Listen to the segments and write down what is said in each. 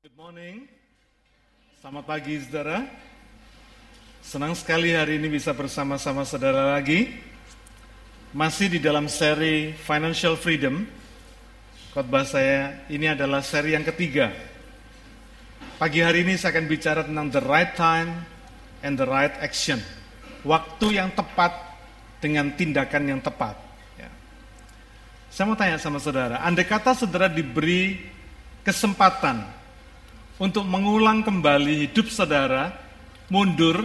Good morning. Selamat pagi saudara. Senang sekali hari ini bisa bersama-sama saudara lagi. Masih di dalam seri Financial Freedom. Khotbah saya ini adalah seri yang ketiga. Pagi hari ini saya akan bicara tentang the right time and the right action. Waktu yang tepat dengan tindakan yang tepat. Ya. Saya mau tanya sama saudara, andai kata saudara diberi kesempatan untuk mengulang kembali hidup saudara, mundur,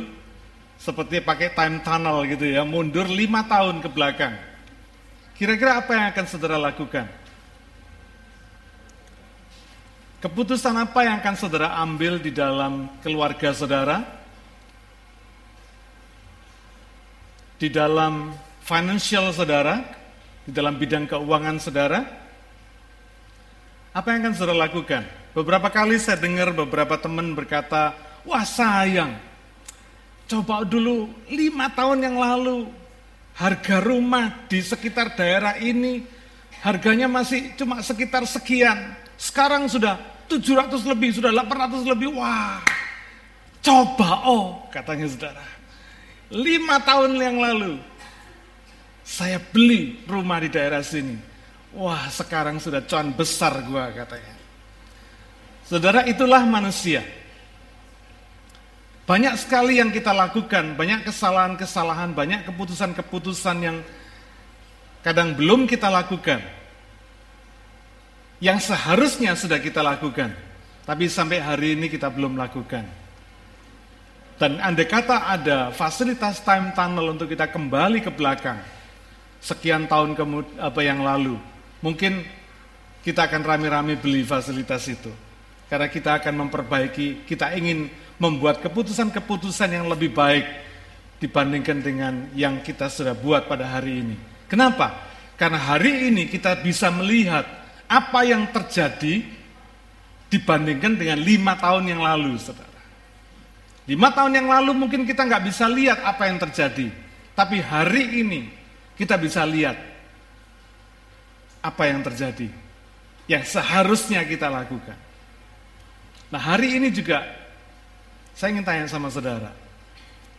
seperti pakai time tunnel gitu ya, mundur lima tahun ke belakang. Kira-kira apa yang akan saudara lakukan? Keputusan apa yang akan saudara ambil di dalam keluarga saudara? Di dalam financial saudara? Di dalam bidang keuangan saudara? Apa yang akan saudara lakukan? Beberapa kali saya dengar beberapa teman berkata, wah sayang, coba dulu lima tahun yang lalu harga rumah di sekitar daerah ini harganya masih cuma sekitar sekian. Sekarang sudah 700 lebih, sudah 800 lebih, wah coba oh katanya saudara. Lima tahun yang lalu saya beli rumah di daerah sini. Wah sekarang sudah cuan besar gua katanya. Saudara, itulah manusia. Banyak sekali yang kita lakukan, banyak kesalahan-kesalahan, banyak keputusan-keputusan yang kadang belum kita lakukan. Yang seharusnya sudah kita lakukan, tapi sampai hari ini kita belum lakukan. Dan andai kata ada fasilitas time tunnel untuk kita kembali ke belakang, sekian tahun kemudian apa yang lalu, mungkin kita akan rame-rame beli fasilitas itu. Karena kita akan memperbaiki, kita ingin membuat keputusan-keputusan yang lebih baik dibandingkan dengan yang kita sudah buat pada hari ini. Kenapa? Karena hari ini kita bisa melihat apa yang terjadi dibandingkan dengan lima tahun yang lalu, saudara. Lima tahun yang lalu mungkin kita nggak bisa lihat apa yang terjadi, tapi hari ini kita bisa lihat apa yang terjadi, yang seharusnya kita lakukan. Nah hari ini juga saya ingin tanya sama saudara.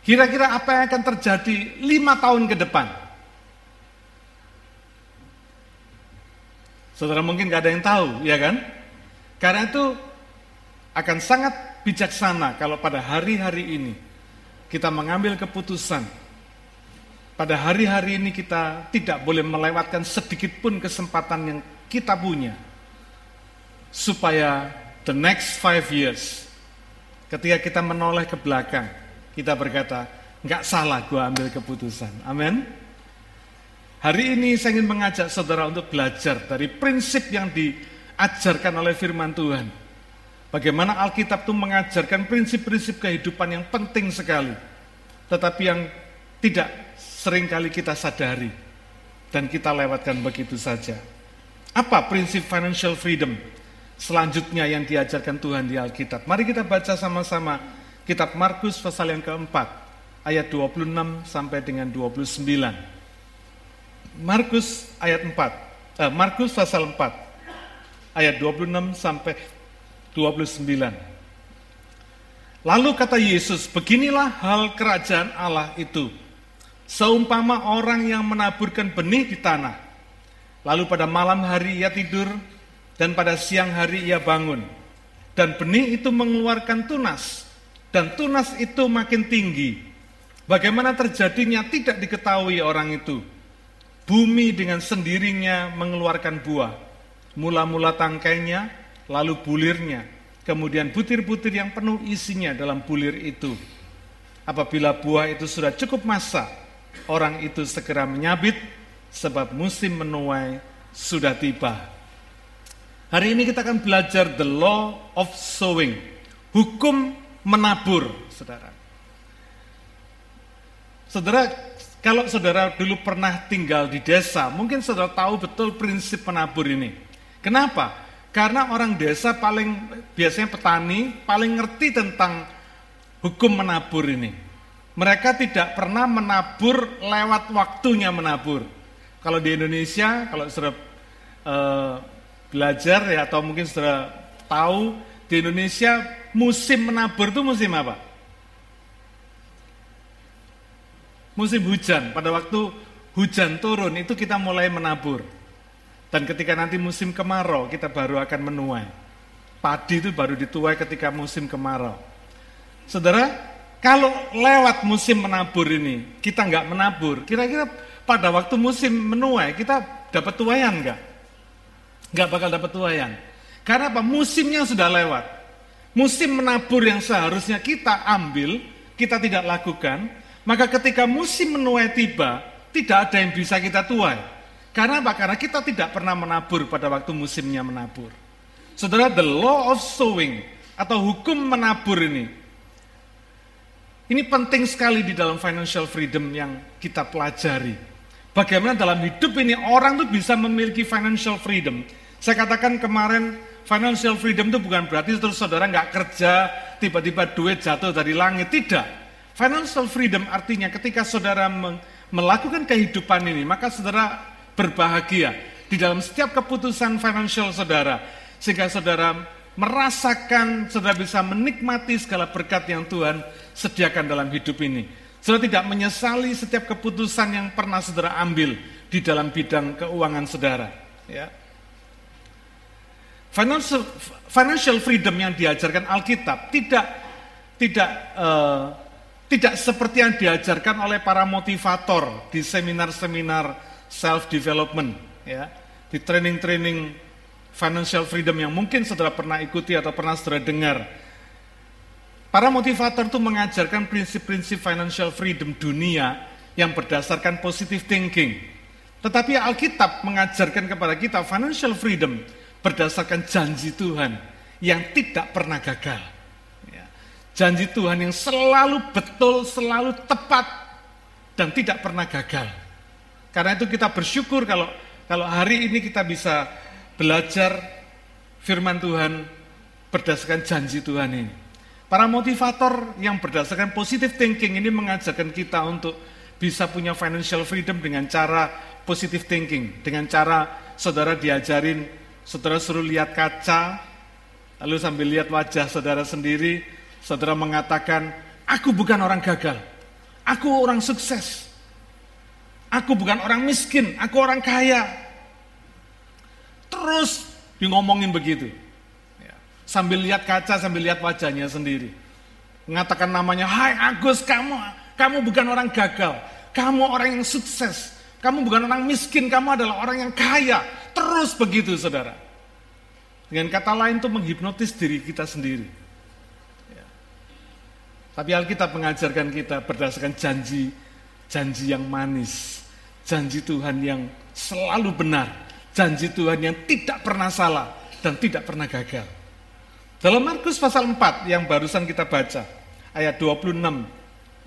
Kira-kira apa yang akan terjadi lima tahun ke depan? Saudara mungkin gak ada yang tahu, ya kan? Karena itu akan sangat bijaksana kalau pada hari-hari ini kita mengambil keputusan. Pada hari-hari ini kita tidak boleh melewatkan sedikit pun kesempatan yang kita punya. Supaya the next five years, ketika kita menoleh ke belakang, kita berkata, nggak salah gue ambil keputusan. Amin. Hari ini saya ingin mengajak saudara untuk belajar dari prinsip yang diajarkan oleh firman Tuhan. Bagaimana Alkitab itu mengajarkan prinsip-prinsip kehidupan yang penting sekali. Tetapi yang tidak sering kali kita sadari. Dan kita lewatkan begitu saja. Apa prinsip financial freedom? Selanjutnya yang diajarkan Tuhan di Alkitab. Mari kita baca sama-sama kitab Markus pasal yang keempat. Ayat 26 sampai dengan 29. Markus ayat 4. Eh, Markus pasal 4 ayat 26 sampai 29. Lalu kata Yesus, beginilah hal kerajaan Allah itu. Seumpama orang yang menaburkan benih di tanah. Lalu pada malam hari ia tidur dan pada siang hari ia bangun. Dan benih itu mengeluarkan tunas. Dan tunas itu makin tinggi. Bagaimana terjadinya tidak diketahui orang itu Bumi dengan sendirinya mengeluarkan buah. Mula-mula tangkainya, lalu bulirnya, kemudian butir-butir yang penuh isinya dalam bulir itu. Apabila buah itu sudah cukup masak, orang itu segera menyabit sebab musim menuai sudah tiba. Hari ini kita akan belajar the law of sowing, hukum menabur, saudara. Saudara, kalau saudara dulu pernah tinggal di desa, mungkin saudara tahu betul prinsip penabur ini. Kenapa? Karena orang desa paling biasanya petani paling ngerti tentang hukum menabur ini. Mereka tidak pernah menabur lewat waktunya menabur. Kalau di Indonesia, kalau saudara uh, belajar ya atau mungkin saudara tahu di Indonesia musim menabur itu musim apa? Musim hujan. Pada waktu hujan turun itu kita mulai menabur. Dan ketika nanti musim kemarau kita baru akan menuai. Padi itu baru dituai ketika musim kemarau. Saudara, kalau lewat musim menabur ini, kita nggak menabur, kira-kira pada waktu musim menuai, kita dapat tuayan nggak? Nggak bakal dapat tuayan. Karena apa? Musimnya sudah lewat. Musim menabur yang seharusnya kita ambil, kita tidak lakukan, maka ketika musim menuai tiba, tidak ada yang bisa kita tuai. Karena apa? Karena kita tidak pernah menabur pada waktu musimnya menabur. Saudara, the law of sowing atau hukum menabur ini, ini penting sekali di dalam financial freedom yang kita pelajari. Bagaimana dalam hidup ini orang tuh bisa memiliki financial freedom. Saya katakan kemarin financial freedom itu bukan berarti terus saudara nggak kerja, tiba-tiba duit jatuh dari langit. Tidak. Financial freedom artinya ketika saudara melakukan kehidupan ini, maka saudara berbahagia di dalam setiap keputusan financial saudara sehingga saudara merasakan, saudara bisa menikmati segala berkat yang Tuhan sediakan dalam hidup ini. Saudara tidak menyesali setiap keputusan yang pernah saudara ambil di dalam bidang keuangan saudara. Ya. Financial, financial freedom yang diajarkan Alkitab tidak tidak uh, tidak seperti yang diajarkan oleh para motivator di seminar-seminar self development, ya, di training-training financial freedom yang mungkin saudara pernah ikuti atau pernah saudara dengar. Para motivator itu mengajarkan prinsip-prinsip financial freedom dunia yang berdasarkan positive thinking. Tetapi Alkitab mengajarkan kepada kita financial freedom berdasarkan janji Tuhan yang tidak pernah gagal. Ya. Janji Tuhan yang selalu betul, selalu tepat, dan tidak pernah gagal. Karena itu kita bersyukur kalau kalau hari ini kita bisa belajar firman Tuhan berdasarkan janji Tuhan ini. Para motivator yang berdasarkan positive thinking ini mengajarkan kita untuk bisa punya financial freedom dengan cara positive thinking, dengan cara saudara diajarin, saudara suruh lihat kaca, lalu sambil lihat wajah saudara sendiri, saudara mengatakan, aku bukan orang gagal, aku orang sukses, aku bukan orang miskin, aku orang kaya, Terus di ngomongin begitu. Sambil lihat kaca, sambil lihat wajahnya sendiri. Mengatakan namanya, hai Agus kamu, kamu bukan orang gagal. Kamu orang yang sukses. Kamu bukan orang miskin, kamu adalah orang yang kaya. Terus begitu saudara. Dengan kata lain itu menghipnotis diri kita sendiri. Ya. Tapi Alkitab mengajarkan kita berdasarkan janji, janji yang manis, janji Tuhan yang selalu benar, janji Tuhan yang tidak pernah salah dan tidak pernah gagal. Dalam Markus pasal 4 yang barusan kita baca, ayat 26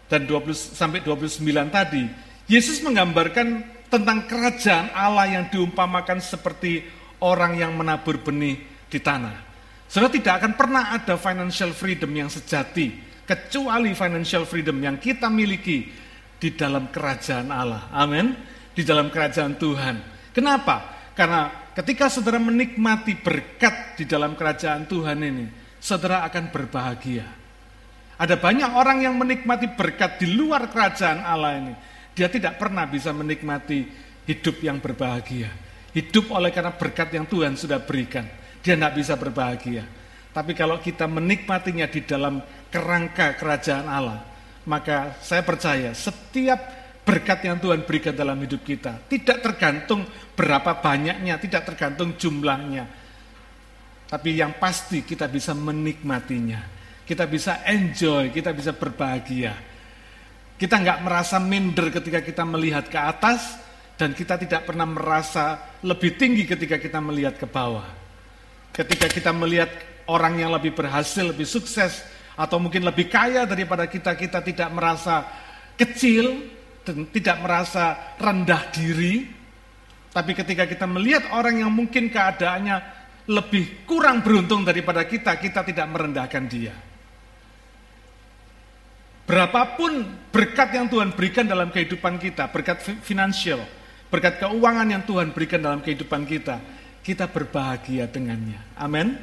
dan 20 sampai 29 tadi, Yesus menggambarkan tentang kerajaan Allah yang diumpamakan seperti orang yang menabur benih di tanah. Saudara tidak akan pernah ada financial freedom yang sejati kecuali financial freedom yang kita miliki di dalam kerajaan Allah. Amin. Di dalam kerajaan Tuhan. Kenapa? Karena ketika saudara menikmati berkat di dalam kerajaan Tuhan ini, saudara akan berbahagia. Ada banyak orang yang menikmati berkat di luar kerajaan Allah ini. Dia tidak pernah bisa menikmati hidup yang berbahagia. Hidup oleh karena berkat yang Tuhan sudah berikan. Dia tidak bisa berbahagia. Tapi kalau kita menikmatinya di dalam kerangka kerajaan Allah, maka saya percaya setiap berkat yang Tuhan berikan dalam hidup kita. Tidak tergantung berapa banyaknya, tidak tergantung jumlahnya. Tapi yang pasti kita bisa menikmatinya. Kita bisa enjoy, kita bisa berbahagia. Kita nggak merasa minder ketika kita melihat ke atas, dan kita tidak pernah merasa lebih tinggi ketika kita melihat ke bawah. Ketika kita melihat orang yang lebih berhasil, lebih sukses, atau mungkin lebih kaya daripada kita, kita tidak merasa kecil, tidak merasa rendah diri, tapi ketika kita melihat orang yang mungkin keadaannya lebih kurang beruntung daripada kita, kita tidak merendahkan dia. Berapapun berkat yang Tuhan berikan dalam kehidupan kita, berkat finansial, berkat keuangan yang Tuhan berikan dalam kehidupan kita, kita berbahagia dengannya. Amin.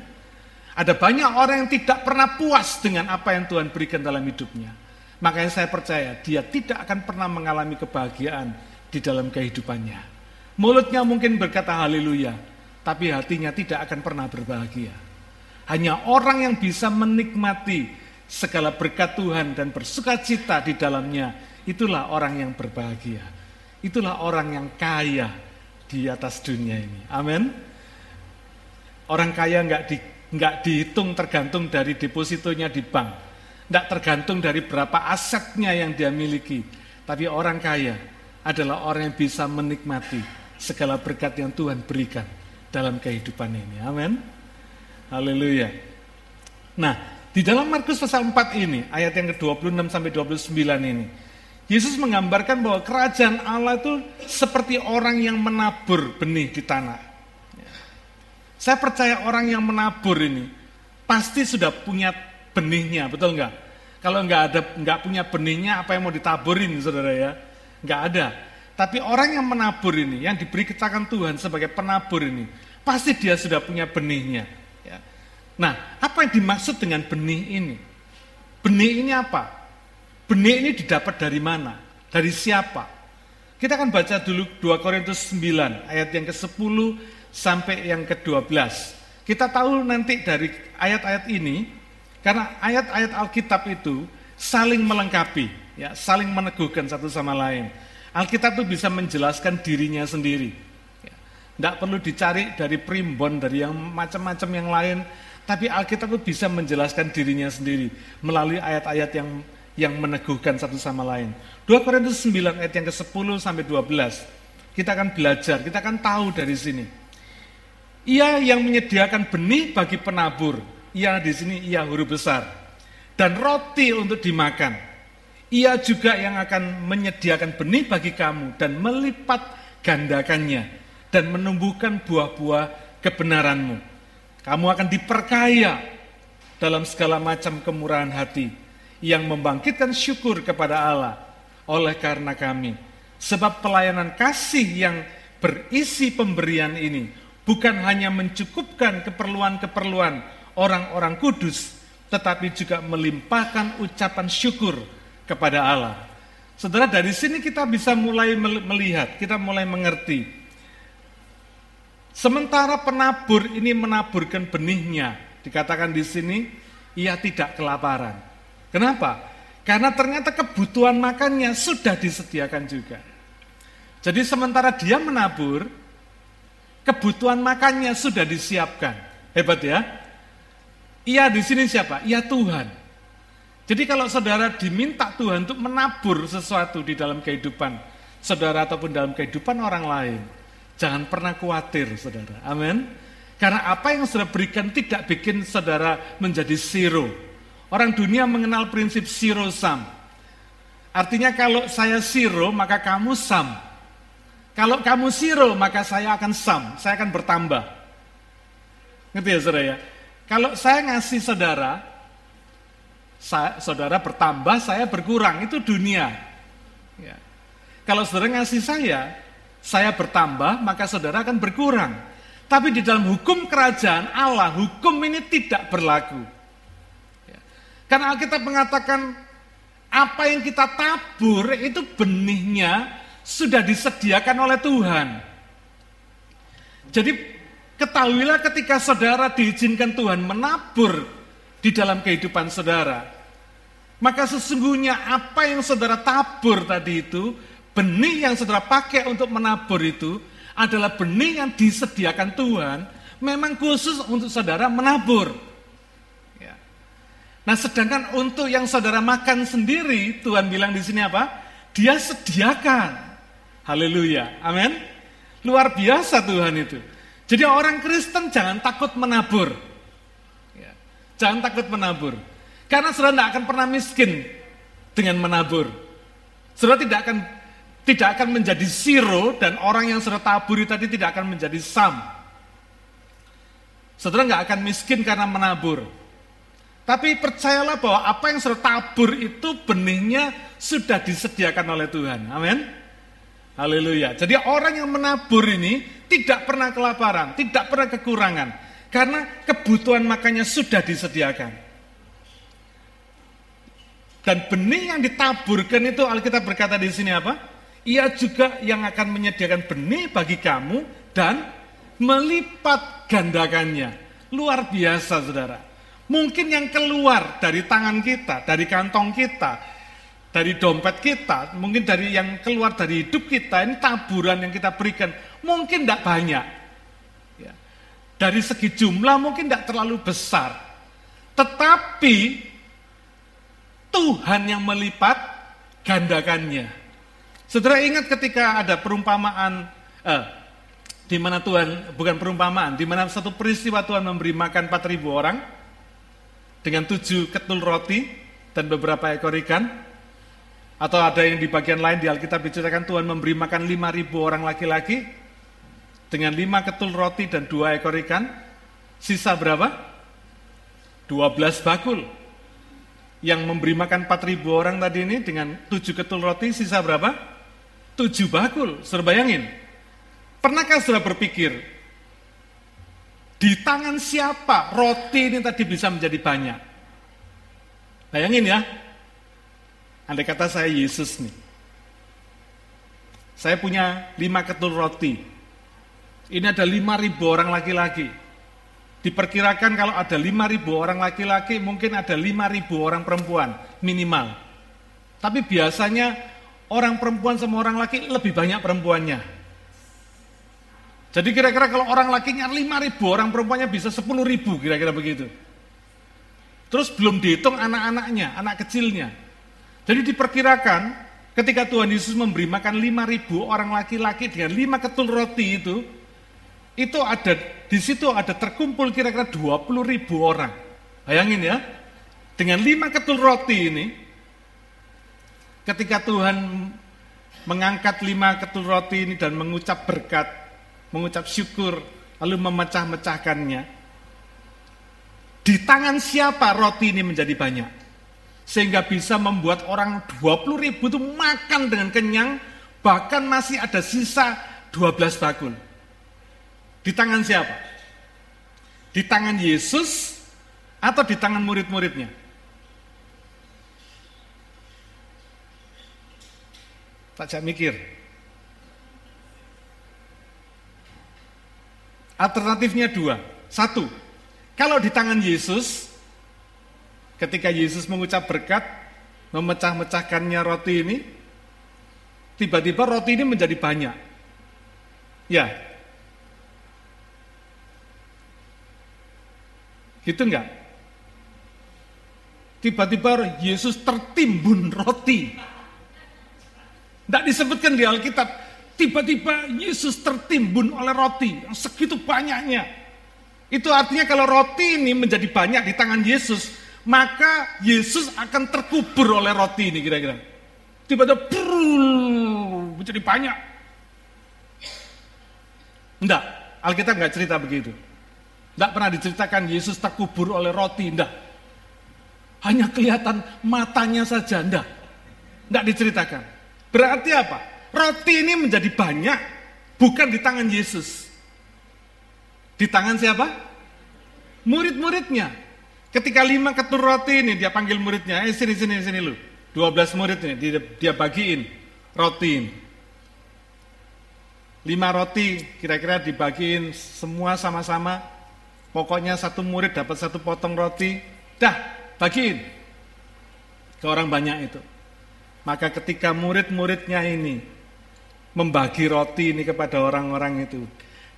Ada banyak orang yang tidak pernah puas dengan apa yang Tuhan berikan dalam hidupnya. Makanya saya percaya dia tidak akan pernah mengalami kebahagiaan di dalam kehidupannya. Mulutnya mungkin berkata haleluya, tapi hatinya tidak akan pernah berbahagia. Hanya orang yang bisa menikmati segala berkat Tuhan dan bersuka cita di dalamnya, itulah orang yang berbahagia. Itulah orang yang kaya di atas dunia ini. Amin. Orang kaya nggak di, dihitung tergantung dari depositonya di bank, nggak tergantung dari berapa asetnya yang dia miliki. Tapi orang kaya adalah orang yang bisa menikmati segala berkat yang Tuhan berikan dalam kehidupan ini. Amin. Haleluya. Nah, di dalam Markus pasal 4 ini, ayat yang ke-26 sampai 29 ini, Yesus menggambarkan bahwa kerajaan Allah itu seperti orang yang menabur benih di tanah. Saya percaya orang yang menabur ini pasti sudah punya benihnya, betul nggak? Kalau nggak ada nggak punya benihnya, apa yang mau ditaburin, saudara ya? Nggak ada. Tapi orang yang menabur ini, yang diberi kecakapan Tuhan sebagai penabur ini, pasti dia sudah punya benihnya. Ya. Nah, apa yang dimaksud dengan benih ini? Benih ini apa? Benih ini didapat dari mana? Dari siapa? Kita akan baca dulu 2 Korintus 9 ayat yang ke-10 sampai yang ke-12. Kita tahu nanti dari ayat-ayat ini, karena ayat-ayat Alkitab itu saling melengkapi, ya, saling meneguhkan satu sama lain. Alkitab itu bisa menjelaskan dirinya sendiri. Tidak ya. perlu dicari dari primbon, dari yang macam-macam yang lain, tapi Alkitab itu bisa menjelaskan dirinya sendiri melalui ayat-ayat yang yang meneguhkan satu sama lain. 2 Korintus 9 ayat yang ke-10 sampai 12. Kita akan belajar, kita akan tahu dari sini. Ia yang menyediakan benih bagi penabur. Ia di sini ia huruf besar. Dan roti untuk dimakan. Ia juga yang akan menyediakan benih bagi kamu dan melipat gandakannya dan menumbuhkan buah-buah kebenaranmu. Kamu akan diperkaya dalam segala macam kemurahan hati yang membangkitkan syukur kepada Allah oleh karena kami. Sebab pelayanan kasih yang berisi pemberian ini bukan hanya mencukupkan keperluan-keperluan orang-orang kudus, tetapi juga melimpahkan ucapan syukur kepada Allah. Saudara, dari sini kita bisa mulai melihat, kita mulai mengerti. Sementara penabur ini menaburkan benihnya, dikatakan di sini, ia tidak kelaparan. Kenapa? Karena ternyata kebutuhan makannya sudah disediakan juga. Jadi sementara dia menabur, kebutuhan makannya sudah disiapkan. Hebat ya. Ia di sini siapa? Ia Tuhan. Jadi kalau saudara diminta Tuhan untuk menabur sesuatu di dalam kehidupan saudara ataupun dalam kehidupan orang lain, jangan pernah khawatir saudara. Amin. Karena apa yang saudara berikan tidak bikin saudara menjadi zero. Orang dunia mengenal prinsip zero sum. Artinya kalau saya zero maka kamu sum. Kalau kamu zero, maka saya akan sum, saya akan bertambah. Ngerti ya saudara ya? Kalau saya ngasih saudara, saya, saudara bertambah, saya berkurang, itu dunia. Ya. Kalau saudara ngasih saya, saya bertambah, maka saudara akan berkurang. Tapi di dalam hukum kerajaan Allah, hukum ini tidak berlaku. Ya. Karena Alkitab mengatakan, apa yang kita tabur itu benihnya sudah disediakan oleh Tuhan. Jadi ketahuilah ketika saudara diizinkan Tuhan menabur di dalam kehidupan saudara, maka sesungguhnya apa yang saudara tabur tadi itu, benih yang saudara pakai untuk menabur itu adalah benih yang disediakan Tuhan, memang khusus untuk saudara menabur. Ya. Nah, sedangkan untuk yang saudara makan sendiri, Tuhan bilang di sini apa? Dia sediakan. Haleluya. Amin. Luar biasa Tuhan itu. Jadi orang Kristen jangan takut menabur. Ya. Jangan takut menabur. Karena saudara tidak akan pernah miskin dengan menabur. Saudara tidak akan tidak akan menjadi zero dan orang yang saudara taburi tadi tidak akan menjadi sam. Saudara nggak akan miskin karena menabur. Tapi percayalah bahwa apa yang saudara tabur itu benihnya sudah disediakan oleh Tuhan. Amin. Haleluya. Jadi orang yang menabur ini tidak pernah kelaparan, tidak pernah kekurangan. Karena kebutuhan makannya sudah disediakan. Dan benih yang ditaburkan itu Alkitab berkata di sini apa? Ia juga yang akan menyediakan benih bagi kamu dan melipat gandakannya. Luar biasa saudara. Mungkin yang keluar dari tangan kita, dari kantong kita, dari dompet kita, mungkin dari yang keluar dari hidup kita, ini taburan yang kita berikan, mungkin tidak banyak. Ya. Dari segi jumlah mungkin tidak terlalu besar. Tetapi Tuhan yang melipat gandakannya. Saudara ingat ketika ada perumpamaan, eh, di mana Tuhan, bukan perumpamaan, di mana satu peristiwa Tuhan memberi makan 4000 orang, dengan tujuh ketul roti dan beberapa ekor ikan, atau ada yang di bagian lain di Alkitab diceritakan Tuhan memberi makan 5.000 orang laki-laki dengan lima ketul roti dan dua ekor ikan. Sisa berapa? 12 bakul. Yang memberi makan 4.000 orang tadi ini dengan tujuh ketul roti sisa berapa? 7 bakul. Sudah bayangin? Pernahkah sudah berpikir di tangan siapa roti ini tadi bisa menjadi banyak? Bayangin ya, Andai kata saya Yesus nih. Saya punya lima ketul roti. Ini ada lima ribu orang laki-laki. Diperkirakan kalau ada lima ribu orang laki-laki, mungkin ada lima ribu orang perempuan, minimal. Tapi biasanya orang perempuan sama orang laki lebih banyak perempuannya. Jadi kira-kira kalau orang lakinya lima ribu, orang perempuannya bisa sepuluh ribu, kira-kira begitu. Terus belum dihitung anak-anaknya, anak kecilnya. Jadi diperkirakan ketika Tuhan Yesus memberi makan 5.000 orang laki-laki dengan lima ketul roti itu, itu ada di situ ada terkumpul kira-kira 20 ribu orang. Bayangin ya, dengan lima ketul roti ini, ketika Tuhan mengangkat lima ketul roti ini dan mengucap berkat, mengucap syukur, lalu memecah-mecahkannya, di tangan siapa roti ini menjadi banyak? Sehingga bisa membuat orang 20 ribu itu makan dengan kenyang, bahkan masih ada sisa 12 bakul. Di tangan siapa? Di tangan Yesus atau di tangan murid-muridnya? Tak mikir. Alternatifnya dua. Satu, kalau di tangan Yesus, ketika Yesus mengucap berkat, memecah-mecahkannya roti ini, tiba-tiba roti ini menjadi banyak. Ya. Gitu enggak? Tiba-tiba Yesus tertimbun roti. Tidak disebutkan di Alkitab, tiba-tiba Yesus tertimbun oleh roti yang segitu banyaknya. Itu artinya kalau roti ini menjadi banyak di tangan Yesus, maka Yesus akan terkubur oleh roti ini kira-kira. Tiba-tiba menjadi banyak. Enggak, Alkitab enggak cerita begitu. Enggak pernah diceritakan Yesus terkubur oleh roti, enggak. Hanya kelihatan matanya saja, enggak. Enggak diceritakan. Berarti apa? Roti ini menjadi banyak bukan di tangan Yesus. Di tangan siapa? Murid-muridnya. Ketika lima ketur roti ini dia panggil muridnya, eh sini sini sini lu. dua belas murid ini dia, dia bagiin roti ini. Lima roti kira-kira dibagiin semua sama-sama. Pokoknya satu murid dapat satu potong roti, dah bagiin ke orang banyak itu. Maka ketika murid-muridnya ini membagi roti ini kepada orang-orang itu,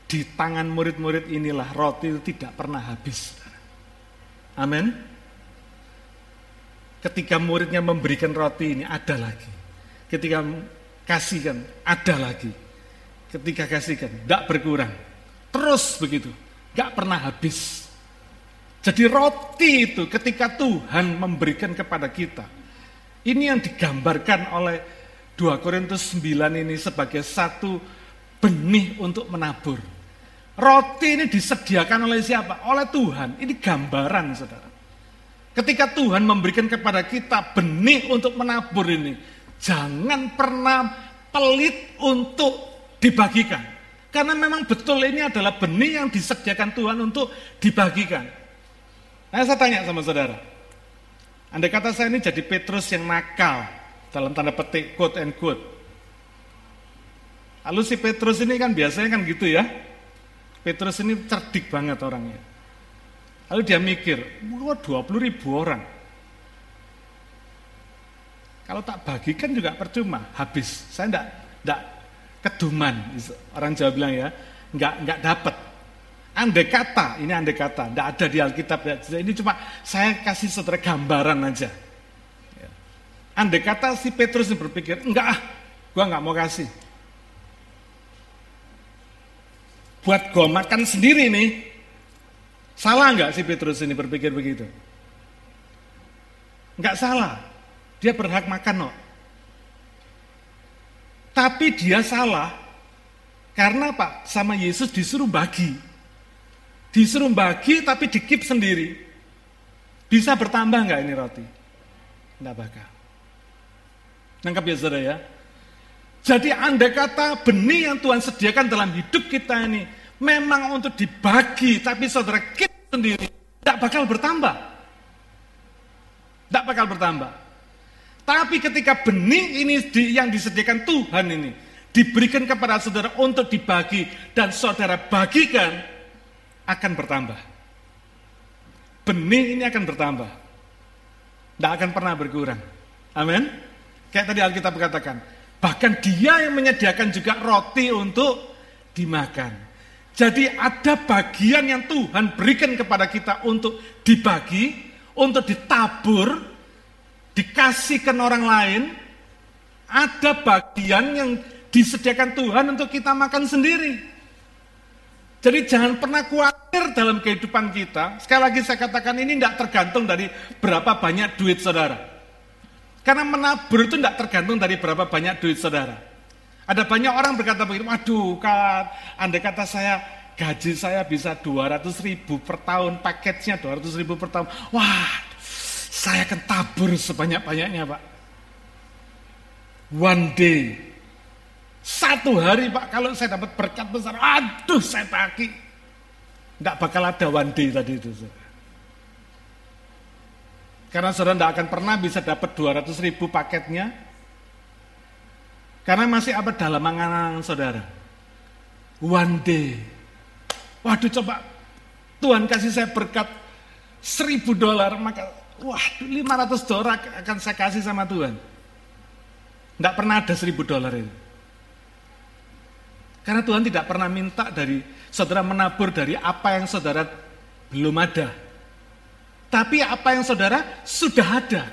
di tangan murid-murid inilah roti itu tidak pernah habis. Amin. Ketika muridnya memberikan roti ini ada lagi. Ketika kasihkan ada lagi. Ketika kasihkan tidak berkurang. Terus begitu, nggak pernah habis. Jadi roti itu ketika Tuhan memberikan kepada kita. Ini yang digambarkan oleh 2 Korintus 9 ini sebagai satu benih untuk menabur. Roti ini disediakan oleh siapa? Oleh Tuhan. Ini gambaran, saudara. Ketika Tuhan memberikan kepada kita benih untuk menabur ini, jangan pernah pelit untuk dibagikan. Karena memang betul ini adalah benih yang disediakan Tuhan untuk dibagikan. Nah saya tanya sama saudara, andai kata saya ini jadi Petrus yang nakal, dalam tanda petik quote and quote. Lalu si Petrus ini kan biasanya kan gitu ya, Petrus ini cerdik banget orangnya. Lalu dia mikir, wah 20 ribu orang. Kalau tak bagikan juga percuma, habis. Saya enggak, enggak keduman, orang Jawa bilang ya, enggak, enggak dapat. Andai kata, ini andai kata, enggak ada di Alkitab. Ya. Ini cuma saya kasih saudara gambaran aja. Ya. Andai kata si Petrus berpikir, enggak ah, gua enggak mau kasih. Buat gua makan sendiri nih, Salah nggak si Petrus ini berpikir begitu? Nggak salah. Dia berhak makan no. Tapi dia salah karena apa? Sama Yesus disuruh bagi. Disuruh bagi tapi dikip sendiri. Bisa bertambah nggak ini roti? Nggak bakal. Nangkap ya saudara ya? Jadi anda kata benih yang Tuhan sediakan dalam hidup kita ini memang untuk dibagi, tapi saudara kita sendiri tidak bakal bertambah. Tidak bakal bertambah. Tapi ketika benih ini yang disediakan Tuhan ini diberikan kepada saudara untuk dibagi dan saudara bagikan akan bertambah. Benih ini akan bertambah. Tidak akan pernah berkurang. Amin. Kayak tadi Alkitab katakan, bahkan dia yang menyediakan juga roti untuk dimakan. Jadi ada bagian yang Tuhan berikan kepada kita untuk dibagi, untuk ditabur, dikasihkan orang lain. Ada bagian yang disediakan Tuhan untuk kita makan sendiri. Jadi jangan pernah khawatir dalam kehidupan kita. Sekali lagi saya katakan ini tidak tergantung dari berapa banyak duit saudara. Karena menabur itu tidak tergantung dari berapa banyak duit saudara. Ada banyak orang berkata begini, waduh kan, andai kata saya gaji saya bisa 200 ribu per tahun, paketnya 200 ribu per tahun. Wah, saya akan tabur sebanyak-banyaknya Pak. One day, satu hari Pak, kalau saya dapat berkat besar, aduh saya pakai. Tidak bakal ada one day tadi itu. Karena saudara tidak akan pernah bisa dapat 200 ribu paketnya, karena masih apa dalam angan-angan saudara. One day. Waduh coba Tuhan kasih saya berkat seribu dolar maka wah 500 dolar akan saya kasih sama Tuhan. Tidak pernah ada seribu dolar itu. Karena Tuhan tidak pernah minta dari saudara menabur dari apa yang saudara belum ada. Tapi apa yang saudara sudah ada.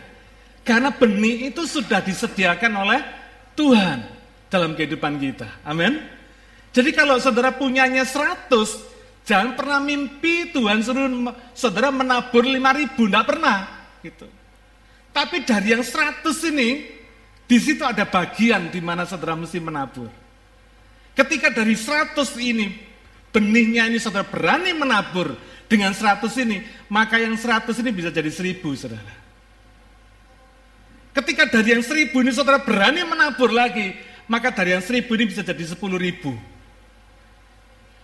Karena benih itu sudah disediakan oleh Tuhan dalam kehidupan kita. Amin. Jadi kalau saudara punyanya 100, jangan pernah mimpi Tuhan suruh saudara menabur 5 ribu, enggak pernah. Gitu. Tapi dari yang 100 ini, di situ ada bagian di mana saudara mesti menabur. Ketika dari 100 ini, benihnya ini saudara berani menabur dengan 100 ini, maka yang 100 ini bisa jadi 1000 saudara. Ketika dari yang seribu ini saudara berani menabur lagi, maka dari yang seribu ini bisa jadi sepuluh ribu.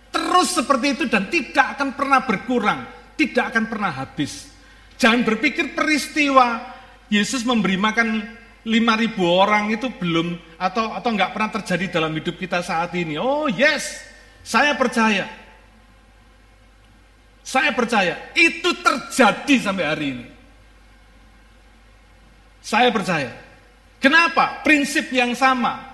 Terus seperti itu dan tidak akan pernah berkurang, tidak akan pernah habis. Jangan berpikir peristiwa Yesus memberi makan lima ribu orang itu belum atau atau nggak pernah terjadi dalam hidup kita saat ini. Oh yes, saya percaya. Saya percaya itu terjadi sampai hari ini. Saya percaya. Kenapa? Prinsip yang sama.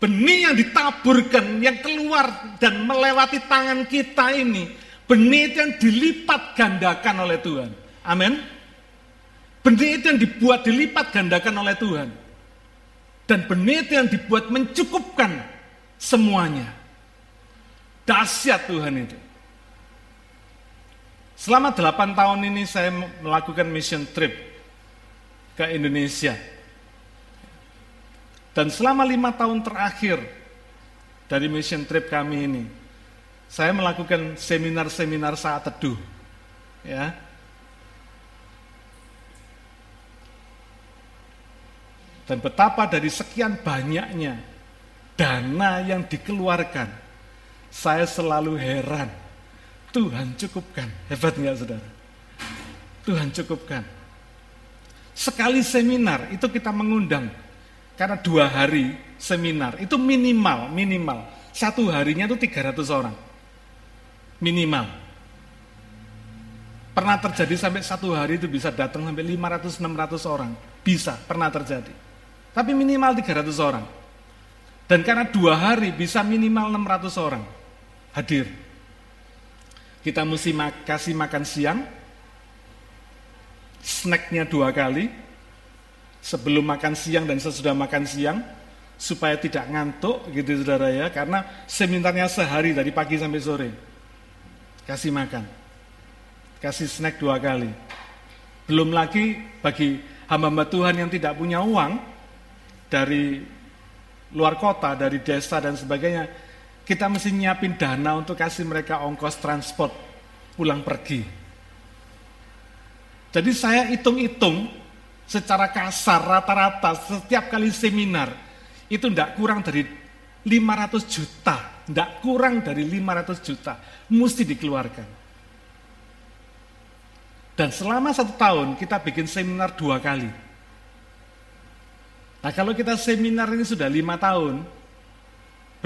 Benih yang ditaburkan, yang keluar dan melewati tangan kita ini, benih itu yang dilipat gandakan oleh Tuhan. Amin. Benih itu yang dibuat dilipat gandakan oleh Tuhan. Dan benih itu yang dibuat mencukupkan semuanya. Dahsyat Tuhan itu. Selama 8 tahun ini saya melakukan mission trip ke Indonesia. Dan selama lima tahun terakhir dari mission trip kami ini, saya melakukan seminar-seminar saat teduh. Ya. Dan betapa dari sekian banyaknya dana yang dikeluarkan, saya selalu heran. Tuhan cukupkan. Hebat nggak saudara? Tuhan cukupkan. Sekali seminar itu kita mengundang. Karena dua hari seminar itu minimal, minimal. Satu harinya itu 300 orang. Minimal. Pernah terjadi sampai satu hari itu bisa datang sampai 500-600 orang. Bisa, pernah terjadi. Tapi minimal 300 orang. Dan karena dua hari bisa minimal 600 orang hadir. Kita mesti kasih makan siang, snacknya dua kali, sebelum makan siang dan sesudah makan siang, supaya tidak ngantuk gitu saudara ya, karena seminarnya sehari dari pagi sampai sore. Kasih makan, kasih snack dua kali. Belum lagi bagi hamba-hamba Tuhan yang tidak punya uang dari luar kota, dari desa dan sebagainya, kita mesti nyiapin dana untuk kasih mereka ongkos transport pulang pergi. Jadi saya hitung-hitung secara kasar rata-rata setiap kali seminar itu tidak kurang dari 500 juta, tidak kurang dari 500 juta mesti dikeluarkan. Dan selama satu tahun kita bikin seminar dua kali. Nah kalau kita seminar ini sudah lima tahun,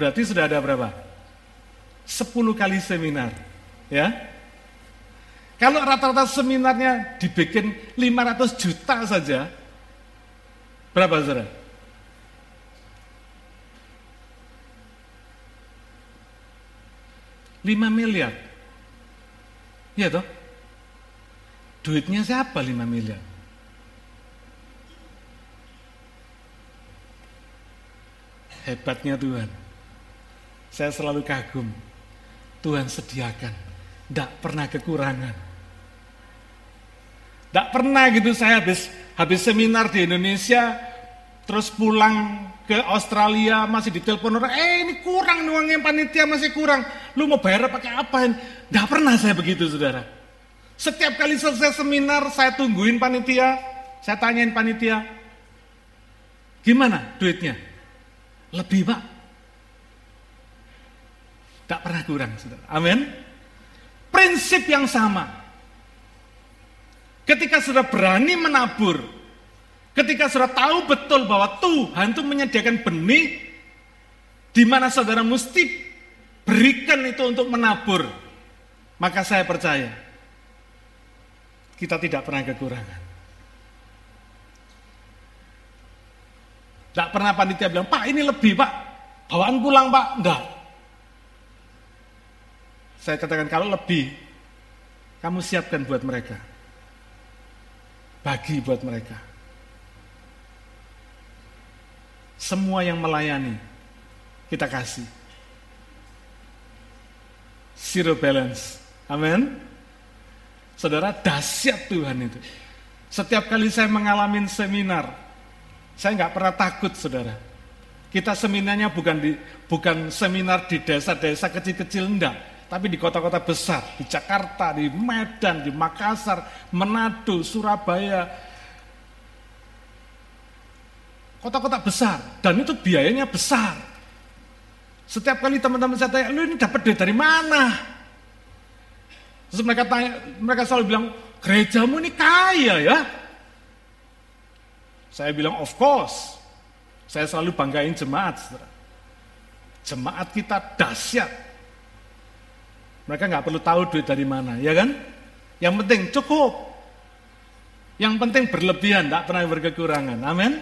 berarti sudah ada berapa? Sepuluh kali seminar, ya. Kalau rata-rata seminarnya dibikin 500 juta saja, berapa saudara? Lima miliar. Iya toh? Duitnya siapa lima miliar? Hebatnya Tuhan. Saya selalu kagum. Tuhan sediakan. Tidak pernah kekurangan. Tidak pernah gitu saya habis habis seminar di Indonesia, terus pulang ke Australia masih ditelepon orang, eh ini kurang uangnya panitia masih kurang, lu mau bayar pakai apa? Tidak pernah saya begitu saudara. Setiap kali selesai seminar saya tungguin panitia, saya tanyain panitia, gimana duitnya? Lebih pak. Tak pernah kurang, saudara. Amin. Prinsip yang sama. Ketika sudah berani menabur, ketika sudah tahu betul bahwa Tuhan itu menyediakan benih, di mana saudara mesti berikan itu untuk menabur, maka saya percaya kita tidak pernah kekurangan. Tidak pernah panitia bilang, Pak ini lebih Pak, bawaan pulang Pak. Enggak. Saya katakan kalau lebih, kamu siapkan buat mereka. Bagi buat mereka. Semua yang melayani, kita kasih. Zero balance. Amin. Saudara, dahsyat Tuhan itu. Setiap kali saya mengalami seminar, saya nggak pernah takut, saudara. Kita seminarnya bukan di bukan seminar di desa-desa kecil-kecil enggak, tapi di kota-kota besar, di Jakarta, di Medan, di Makassar, Manado, Surabaya. Kota-kota besar dan itu biayanya besar. Setiap kali teman-teman saya tanya, "Lu ini dapat duit dari mana?" Terus mereka tanya, mereka selalu bilang, "Gerejamu ini kaya ya." Saya bilang of course. Saya selalu banggain jemaat. Jemaat kita dahsyat. Mereka nggak perlu tahu duit dari mana, ya kan? Yang penting cukup. Yang penting berlebihan, tidak pernah berkekurangan. Amin.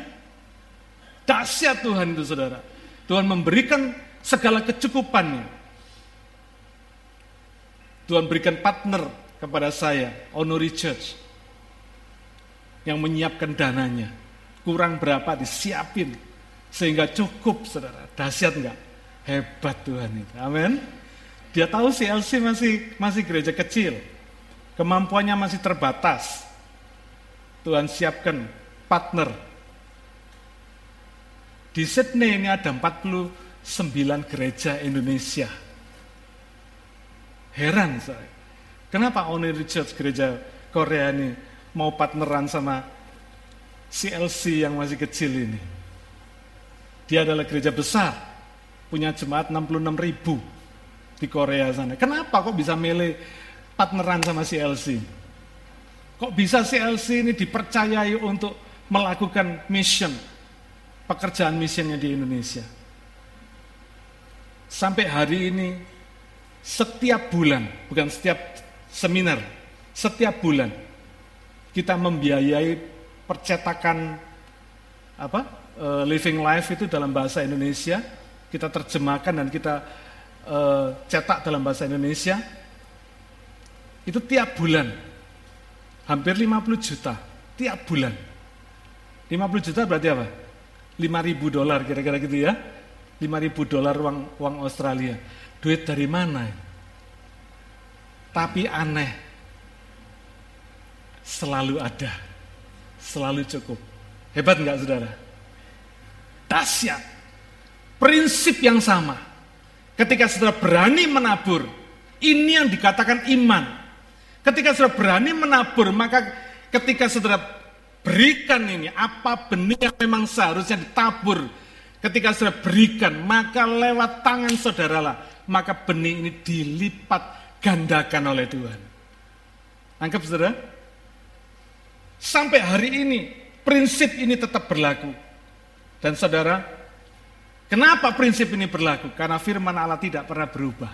Dahsyat Tuhan itu saudara. Tuhan memberikan segala kecukupannya. Tuhan berikan partner kepada saya, Honori Church, yang menyiapkan dananya kurang berapa disiapin sehingga cukup saudara dahsyat enggak hebat Tuhan itu amin dia tahu CLC masih masih gereja kecil. Kemampuannya masih terbatas. Tuhan siapkan partner. Di Sydney ini ada 49 gereja Indonesia. Heran saya. Kenapa Oni Richards gereja Korea ini mau partneran sama CLC yang masih kecil ini. Dia adalah gereja besar, punya jemaat 66 ribu di Korea sana. Kenapa kok bisa milih partneran sama CLC? Kok bisa CLC ini dipercayai untuk melakukan mission, pekerjaan missionnya di Indonesia? Sampai hari ini, setiap bulan, bukan setiap seminar, setiap bulan, kita membiayai percetakan apa uh, living life itu dalam bahasa Indonesia kita terjemahkan dan kita uh, cetak dalam bahasa Indonesia itu tiap bulan. Hampir 50 juta. Tiap bulan. 50 juta berarti apa? 5 ribu dolar kira-kira gitu ya. 5 ribu dolar uang, uang Australia. Duit dari mana? Tapi aneh. Selalu ada. Selalu cukup. Hebat enggak saudara? Dahsyat. Prinsip yang sama. Ketika saudara berani menabur, ini yang dikatakan iman. Ketika saudara berani menabur, maka ketika saudara berikan ini, apa benih yang memang seharusnya ditabur, ketika saudara berikan, maka lewat tangan saudara lah, maka benih ini dilipat gandakan oleh Tuhan. Anggap saudara? Sampai hari ini, prinsip ini tetap berlaku. Dan saudara, kenapa prinsip ini berlaku? Karena firman Allah tidak pernah berubah.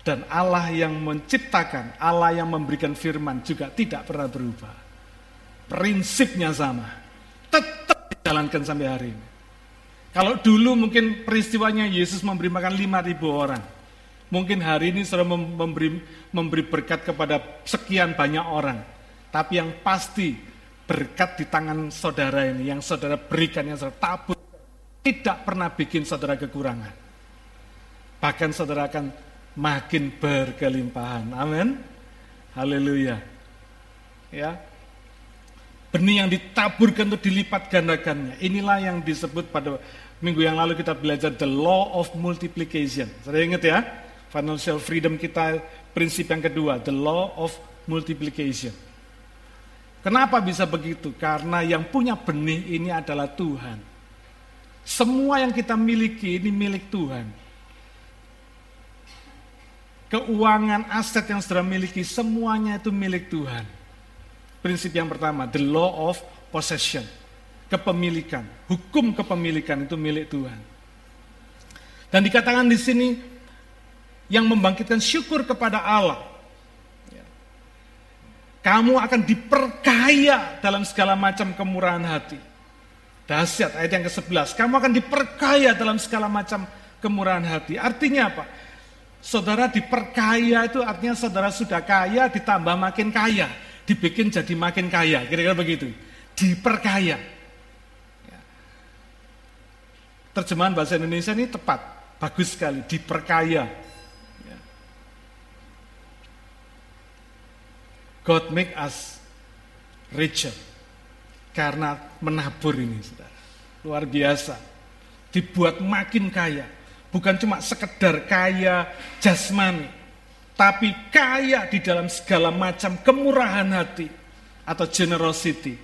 Dan Allah yang menciptakan, Allah yang memberikan firman juga tidak pernah berubah. Prinsipnya sama. Tetap dijalankan sampai hari ini. Kalau dulu mungkin peristiwanya Yesus memberi makan 5.000 orang. Mungkin hari ini sudah memberi, memberi berkat kepada sekian banyak orang. Tapi yang pasti berkat di tangan saudara ini yang saudara berikan, yang saudara tabur, tidak pernah bikin saudara kekurangan. Bahkan saudara akan makin berkelimpahan. Amin. Haleluya. Ya. Benih yang ditaburkan untuk dilipat gandakannya. Inilah yang disebut pada minggu yang lalu kita belajar the law of multiplication. Saya ingat ya, financial freedom kita prinsip yang kedua, the law of multiplication. Kenapa bisa begitu? Karena yang punya benih ini adalah Tuhan. Semua yang kita miliki ini milik Tuhan. Keuangan, aset yang sudah miliki, semuanya itu milik Tuhan. Prinsip yang pertama, the law of possession. Kepemilikan, hukum kepemilikan itu milik Tuhan. Dan dikatakan di sini, yang membangkitkan syukur kepada Allah kamu akan diperkaya dalam segala macam kemurahan hati. Dahsyat ayat yang ke-11. Kamu akan diperkaya dalam segala macam kemurahan hati. Artinya apa? Saudara diperkaya itu artinya saudara sudah kaya ditambah makin kaya. Dibikin jadi makin kaya. Kira-kira begitu. Diperkaya. Ya. Terjemahan bahasa Indonesia ini tepat. Bagus sekali. Diperkaya God make us richer. Karena menabur ini. Luar biasa. Dibuat makin kaya. Bukan cuma sekedar kaya jasmani. Tapi kaya di dalam segala macam kemurahan hati. Atau generosity.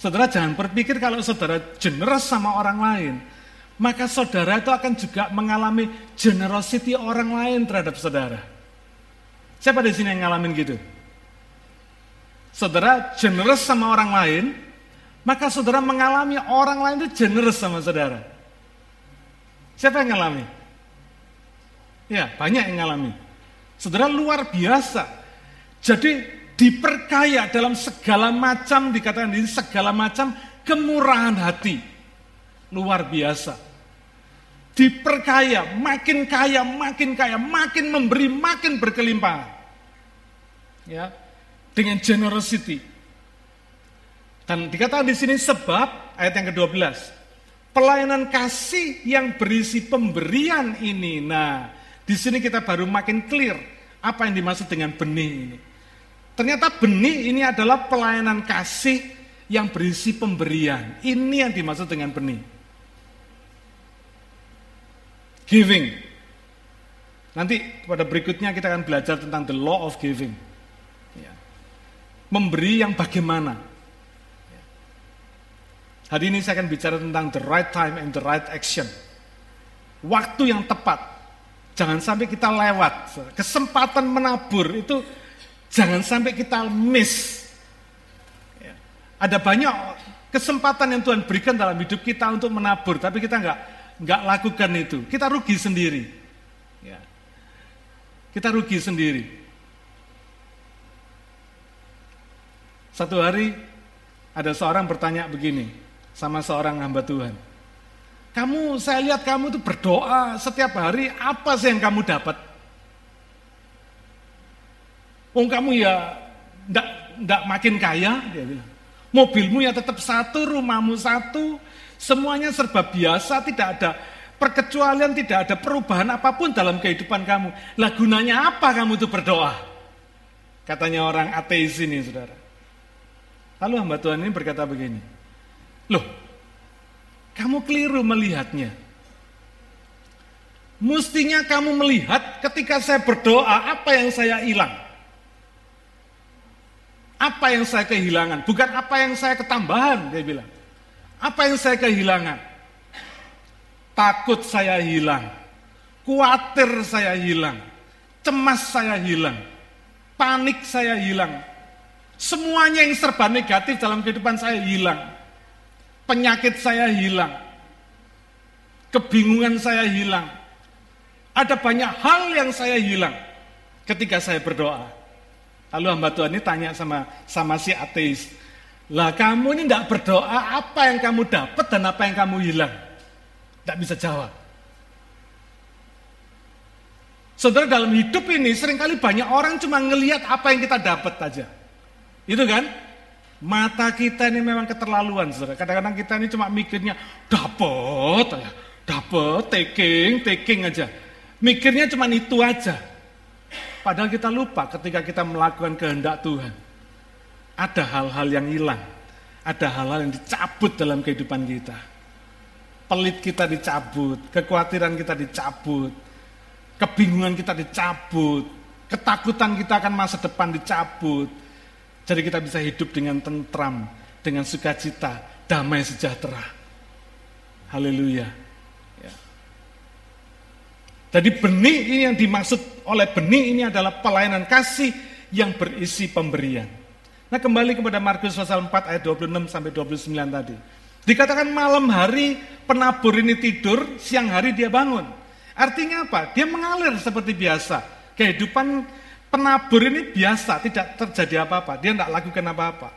Saudara jangan berpikir kalau saudara generous sama orang lain. Maka saudara itu akan juga mengalami generosity orang lain terhadap saudara. Siapa di sini yang ngalamin gitu? saudara generous sama orang lain, maka saudara mengalami orang lain itu generous sama saudara. Siapa yang ngalami? Ya, banyak yang ngalami. Saudara luar biasa. Jadi diperkaya dalam segala macam, dikatakan ini segala macam kemurahan hati. Luar biasa. Diperkaya, makin kaya, makin kaya, makin memberi, makin berkelimpahan. Ya, dengan generosity. Dan dikatakan di sini sebab ayat yang ke-12. Pelayanan kasih yang berisi pemberian ini. Nah, di sini kita baru makin clear apa yang dimaksud dengan benih ini. Ternyata benih ini adalah pelayanan kasih yang berisi pemberian. Ini yang dimaksud dengan benih. Giving. Nanti pada berikutnya kita akan belajar tentang the law of giving memberi yang bagaimana. Hari ini saya akan bicara tentang the right time and the right action. waktu yang tepat. Jangan sampai kita lewat. Kesempatan menabur itu jangan sampai kita miss. Ya. Ada banyak kesempatan yang Tuhan berikan dalam hidup kita untuk menabur, tapi kita nggak nggak lakukan itu. Kita rugi sendiri. Ya. Kita rugi sendiri. Satu hari ada seorang bertanya begini sama seorang hamba Tuhan. Kamu, saya lihat kamu itu berdoa setiap hari, apa sih yang kamu dapat? Oh kamu ya ndak ndak makin kaya, dia bilang. Mobilmu ya tetap satu, rumahmu satu, semuanya serba biasa, tidak ada perkecualian, tidak ada perubahan apa pun dalam kehidupan kamu. Lah gunanya apa kamu itu berdoa? Katanya orang ateis ini, saudara. Lalu hamba Tuhan ini berkata begini, loh kamu keliru melihatnya. Mestinya kamu melihat ketika saya berdoa apa yang saya hilang. Apa yang saya kehilangan, bukan apa yang saya ketambahan, dia bilang. Apa yang saya kehilangan? Takut saya hilang, khawatir saya hilang, cemas saya hilang, panik saya hilang. Semuanya yang serba negatif dalam kehidupan saya hilang penyakit saya hilang, kebingungan saya hilang, ada banyak hal yang saya hilang ketika saya berdoa. Lalu hamba Tuhan ini tanya sama sama si ateis, lah kamu ini tidak berdoa, apa yang kamu dapat dan apa yang kamu hilang? Tidak bisa jawab. Saudara dalam hidup ini sering kali banyak orang cuma ngelihat apa yang kita dapat aja. Itu kan? Mata kita ini memang keterlaluan, saudara. Kadang-kadang kita ini cuma mikirnya dapet, dapet, taking, taking aja. Mikirnya cuma itu aja. Padahal kita lupa ketika kita melakukan kehendak Tuhan. Ada hal-hal yang hilang. Ada hal-hal yang dicabut dalam kehidupan kita. Pelit kita dicabut, kekhawatiran kita dicabut, kebingungan kita dicabut, ketakutan kita akan masa depan dicabut, jadi kita bisa hidup dengan tentram, dengan sukacita, damai sejahtera. Haleluya. Ya. Jadi benih ini yang dimaksud oleh benih ini adalah pelayanan kasih yang berisi pemberian. Nah kembali kepada Markus pasal 4 ayat 26 sampai 29 tadi. Dikatakan malam hari penabur ini tidur, siang hari dia bangun. Artinya apa? Dia mengalir seperti biasa. Kehidupan Penabur ini biasa, tidak terjadi apa-apa. Dia tidak lakukan apa-apa.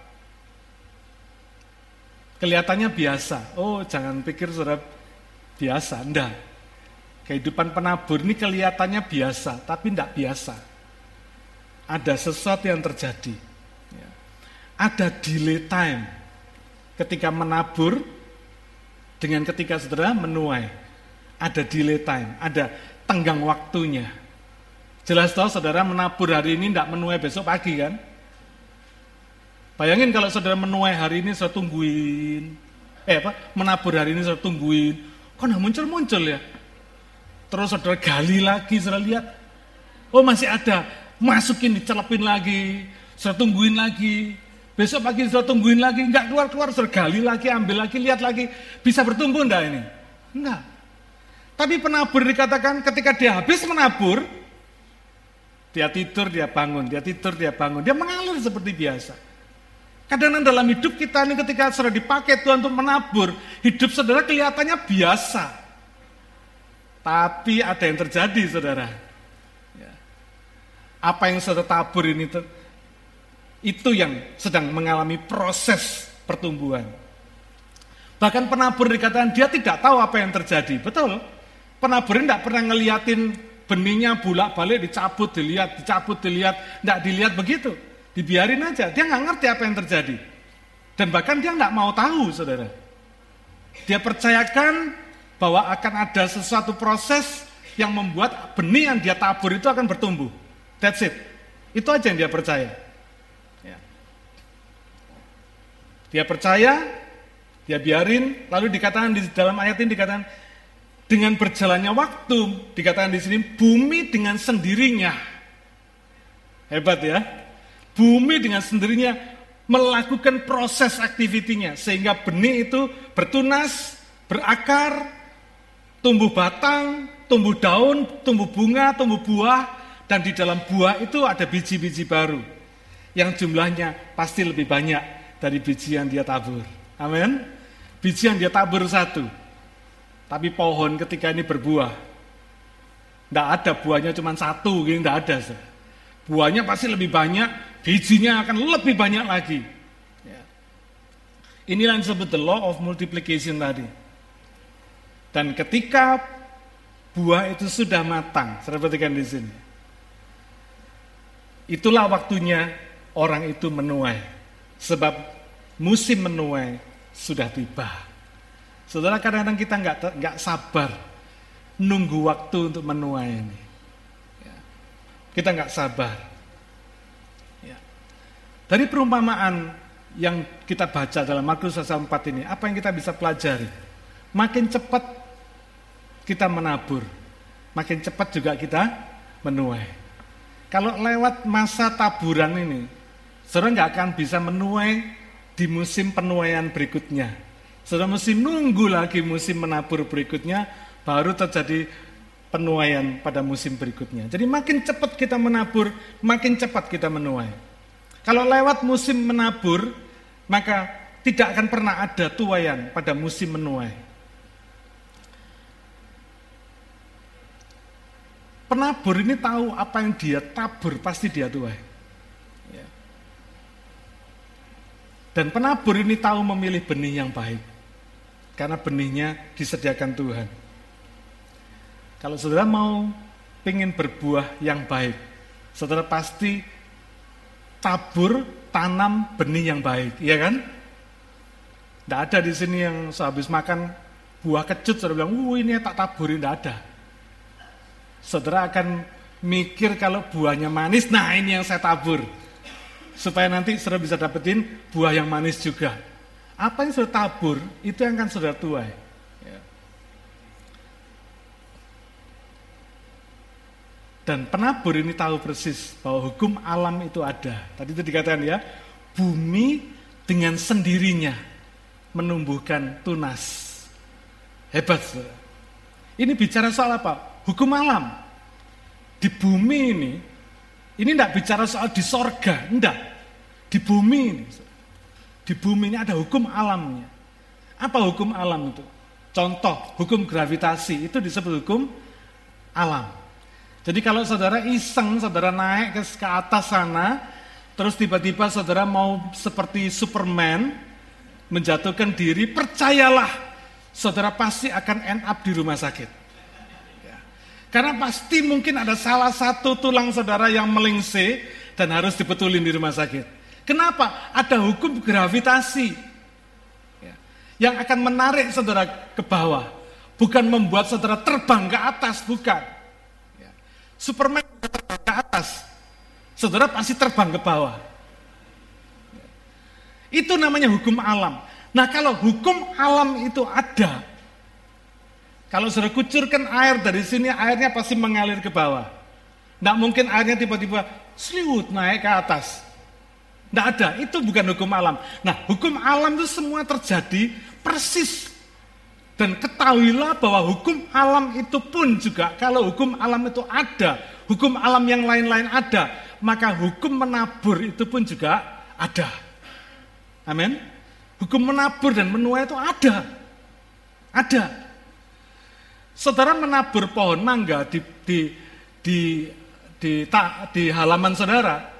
Kelihatannya biasa. Oh, jangan pikir sudah biasa. Enggak. Kehidupan penabur ini kelihatannya biasa, tapi tidak biasa. Ada sesuatu yang terjadi. Ya. Ada delay time ketika menabur dengan ketika saudara menuai. Ada delay time, ada tenggang waktunya. Jelas tahu saudara menabur hari ini tidak menuai besok pagi kan? Bayangin kalau saudara menuai hari ini saya tungguin. Eh apa? Menabur hari ini saya tungguin. Kok nggak muncul-muncul ya? Terus saudara gali lagi, saudara lihat. Oh masih ada. Masukin, dicelepin lagi. Saya tungguin lagi. Besok pagi saya tungguin lagi. Enggak keluar-keluar, saudara gali lagi, ambil lagi, lihat lagi. Bisa bertumbuh enggak ini? Enggak. Tapi penabur dikatakan ketika dia habis menabur, dia tidur, dia bangun, dia tidur, dia bangun. Dia mengalir seperti biasa. Kadang-kadang dalam hidup kita ini ketika sudah dipakai Tuhan untuk menabur, hidup saudara kelihatannya biasa. Tapi ada yang terjadi saudara. Ya. Apa yang saudara tabur ini itu yang sedang mengalami proses pertumbuhan. Bahkan penabur dikatakan dia tidak tahu apa yang terjadi. Betul. Penabur ini tidak pernah ngeliatin benihnya bulak balik dicabut dilihat dicabut dilihat. Tidak dilihat begitu. Dibiarin aja. Dia nggak ngerti apa yang terjadi. Dan bahkan dia nggak mau tahu saudara. Dia percayakan bahwa akan ada sesuatu proses yang membuat benih yang dia tabur itu akan bertumbuh. That's it. Itu aja yang dia percaya. Ya. dia percaya dia biarin. Lalu dikatakan di dalam ayat ini dikatakan dengan berjalannya waktu, dikatakan di sini, bumi dengan sendirinya. Hebat ya. Bumi dengan sendirinya melakukan proses aktivitinya. Sehingga benih itu bertunas, berakar, tumbuh batang, tumbuh daun, tumbuh bunga, tumbuh buah, dan di dalam buah itu ada biji-biji baru yang jumlahnya pasti lebih banyak dari biji yang dia tabur. Amin. Biji yang dia tabur satu, tapi pohon ketika ini berbuah, tidak ada buahnya cuma satu, gini tidak ada. Buahnya pasti lebih banyak, bijinya akan lebih banyak lagi. Ya. Inilah yang disebut the law of multiplication tadi. Dan ketika buah itu sudah matang, saya perhatikan di sini. Itulah waktunya orang itu menuai. Sebab musim menuai sudah tiba. Saudara kadang-kadang kita nggak nggak sabar nunggu waktu untuk menuai ini. Ya. Kita nggak sabar. Ya. Dari perumpamaan yang kita baca dalam Markus pasal 4 ini, apa yang kita bisa pelajari? Makin cepat kita menabur, makin cepat juga kita menuai. Kalau lewat masa taburan ini, saudara nggak akan bisa menuai di musim penuaian berikutnya. Saudara mesti nunggu lagi musim menabur berikutnya, baru terjadi penuaian pada musim berikutnya. Jadi makin cepat kita menabur, makin cepat kita menuai. Kalau lewat musim menabur, maka tidak akan pernah ada tuayan pada musim menuai. Penabur ini tahu apa yang dia tabur pasti dia tuai. Ya. Dan penabur ini tahu memilih benih yang baik. Karena benihnya disediakan Tuhan. Kalau saudara mau ingin berbuah yang baik, saudara pasti tabur, tanam benih yang baik, iya kan? Tidak ada di sini yang sehabis makan buah kecut, saudara bilang, wuh ini tak taburin, tidak ada saudara akan mikir kalau buahnya manis, nah ini yang saya tabur. Supaya nanti saudara bisa dapetin buah yang manis juga. Apa yang saudara tabur, itu yang akan saudara tuai. Ya. Dan penabur ini tahu persis bahwa hukum alam itu ada. Tadi itu dikatakan ya, bumi dengan sendirinya menumbuhkan tunas. Hebat, saudara. Ini bicara soal apa? hukum alam. Di bumi ini, ini tidak bicara soal di sorga, enggak. Di bumi ini, di bumi ini ada hukum alamnya. Apa hukum alam itu? Contoh, hukum gravitasi itu disebut hukum alam. Jadi kalau saudara iseng, saudara naik ke, ke atas sana, terus tiba-tiba saudara mau seperti Superman, menjatuhkan diri, percayalah, saudara pasti akan end up di rumah sakit. Karena pasti mungkin ada salah satu tulang saudara yang melingse dan harus dibetulin di rumah sakit. Kenapa? Ada hukum gravitasi ya, yang akan menarik saudara ke bawah. Bukan membuat saudara terbang ke atas, bukan. Ya. Superman terbang ke atas, saudara pasti terbang ke bawah. Ya. Itu namanya hukum alam. Nah kalau hukum alam itu ada, kalau sudah kucurkan air dari sini, airnya pasti mengalir ke bawah. Tidak mungkin airnya tiba-tiba seliwut naik ke atas. Tidak ada, itu bukan hukum alam. Nah, hukum alam itu semua terjadi persis. Dan ketahuilah bahwa hukum alam itu pun juga, kalau hukum alam itu ada, hukum alam yang lain-lain ada, maka hukum menabur itu pun juga ada. Amin. Hukum menabur dan menuai itu ada. Ada. Saudara menabur pohon mangga di di di di, ta, di halaman saudara,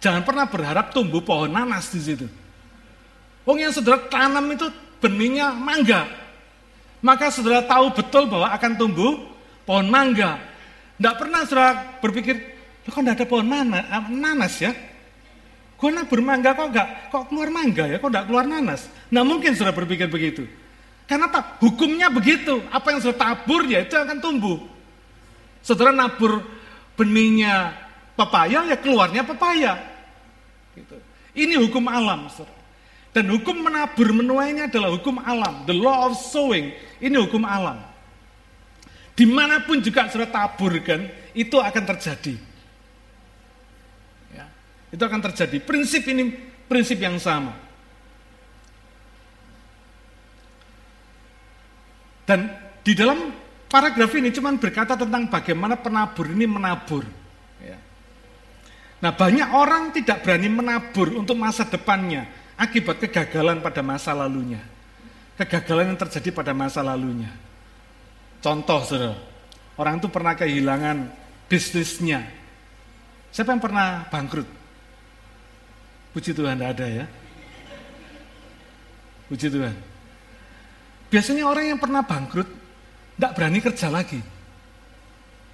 jangan pernah berharap tumbuh pohon nanas di situ. Wong yang saudara tanam itu benihnya mangga. Maka saudara tahu betul bahwa akan tumbuh pohon mangga. Tidak pernah saudara berpikir, kok tidak ada pohon nanas, nanas ya? Gue nabur mangga kok enggak, kok keluar mangga ya, kok enggak keluar nanas? Nah mungkin saudara berpikir begitu. Karena apa? Hukumnya begitu. Apa yang sudah tabur ya itu akan tumbuh. Saudara nabur benihnya pepaya ya keluarnya pepaya. Gitu. Ini hukum alam. Saudara. Dan hukum menabur menuainya adalah hukum alam. The law of sowing. Ini hukum alam. Di mana pun juga sudah taburkan, itu akan terjadi. Ya, itu akan terjadi. Prinsip ini prinsip yang sama. Dan di dalam paragraf ini cuma berkata tentang bagaimana penabur ini menabur. Nah banyak orang tidak berani menabur untuk masa depannya akibat kegagalan pada masa lalunya. Kegagalan yang terjadi pada masa lalunya. Contoh saudara, orang itu pernah kehilangan bisnisnya. Siapa yang pernah bangkrut? Puji Tuhan tidak ada ya. Puji Tuhan. Biasanya orang yang pernah bangkrut tidak berani kerja lagi.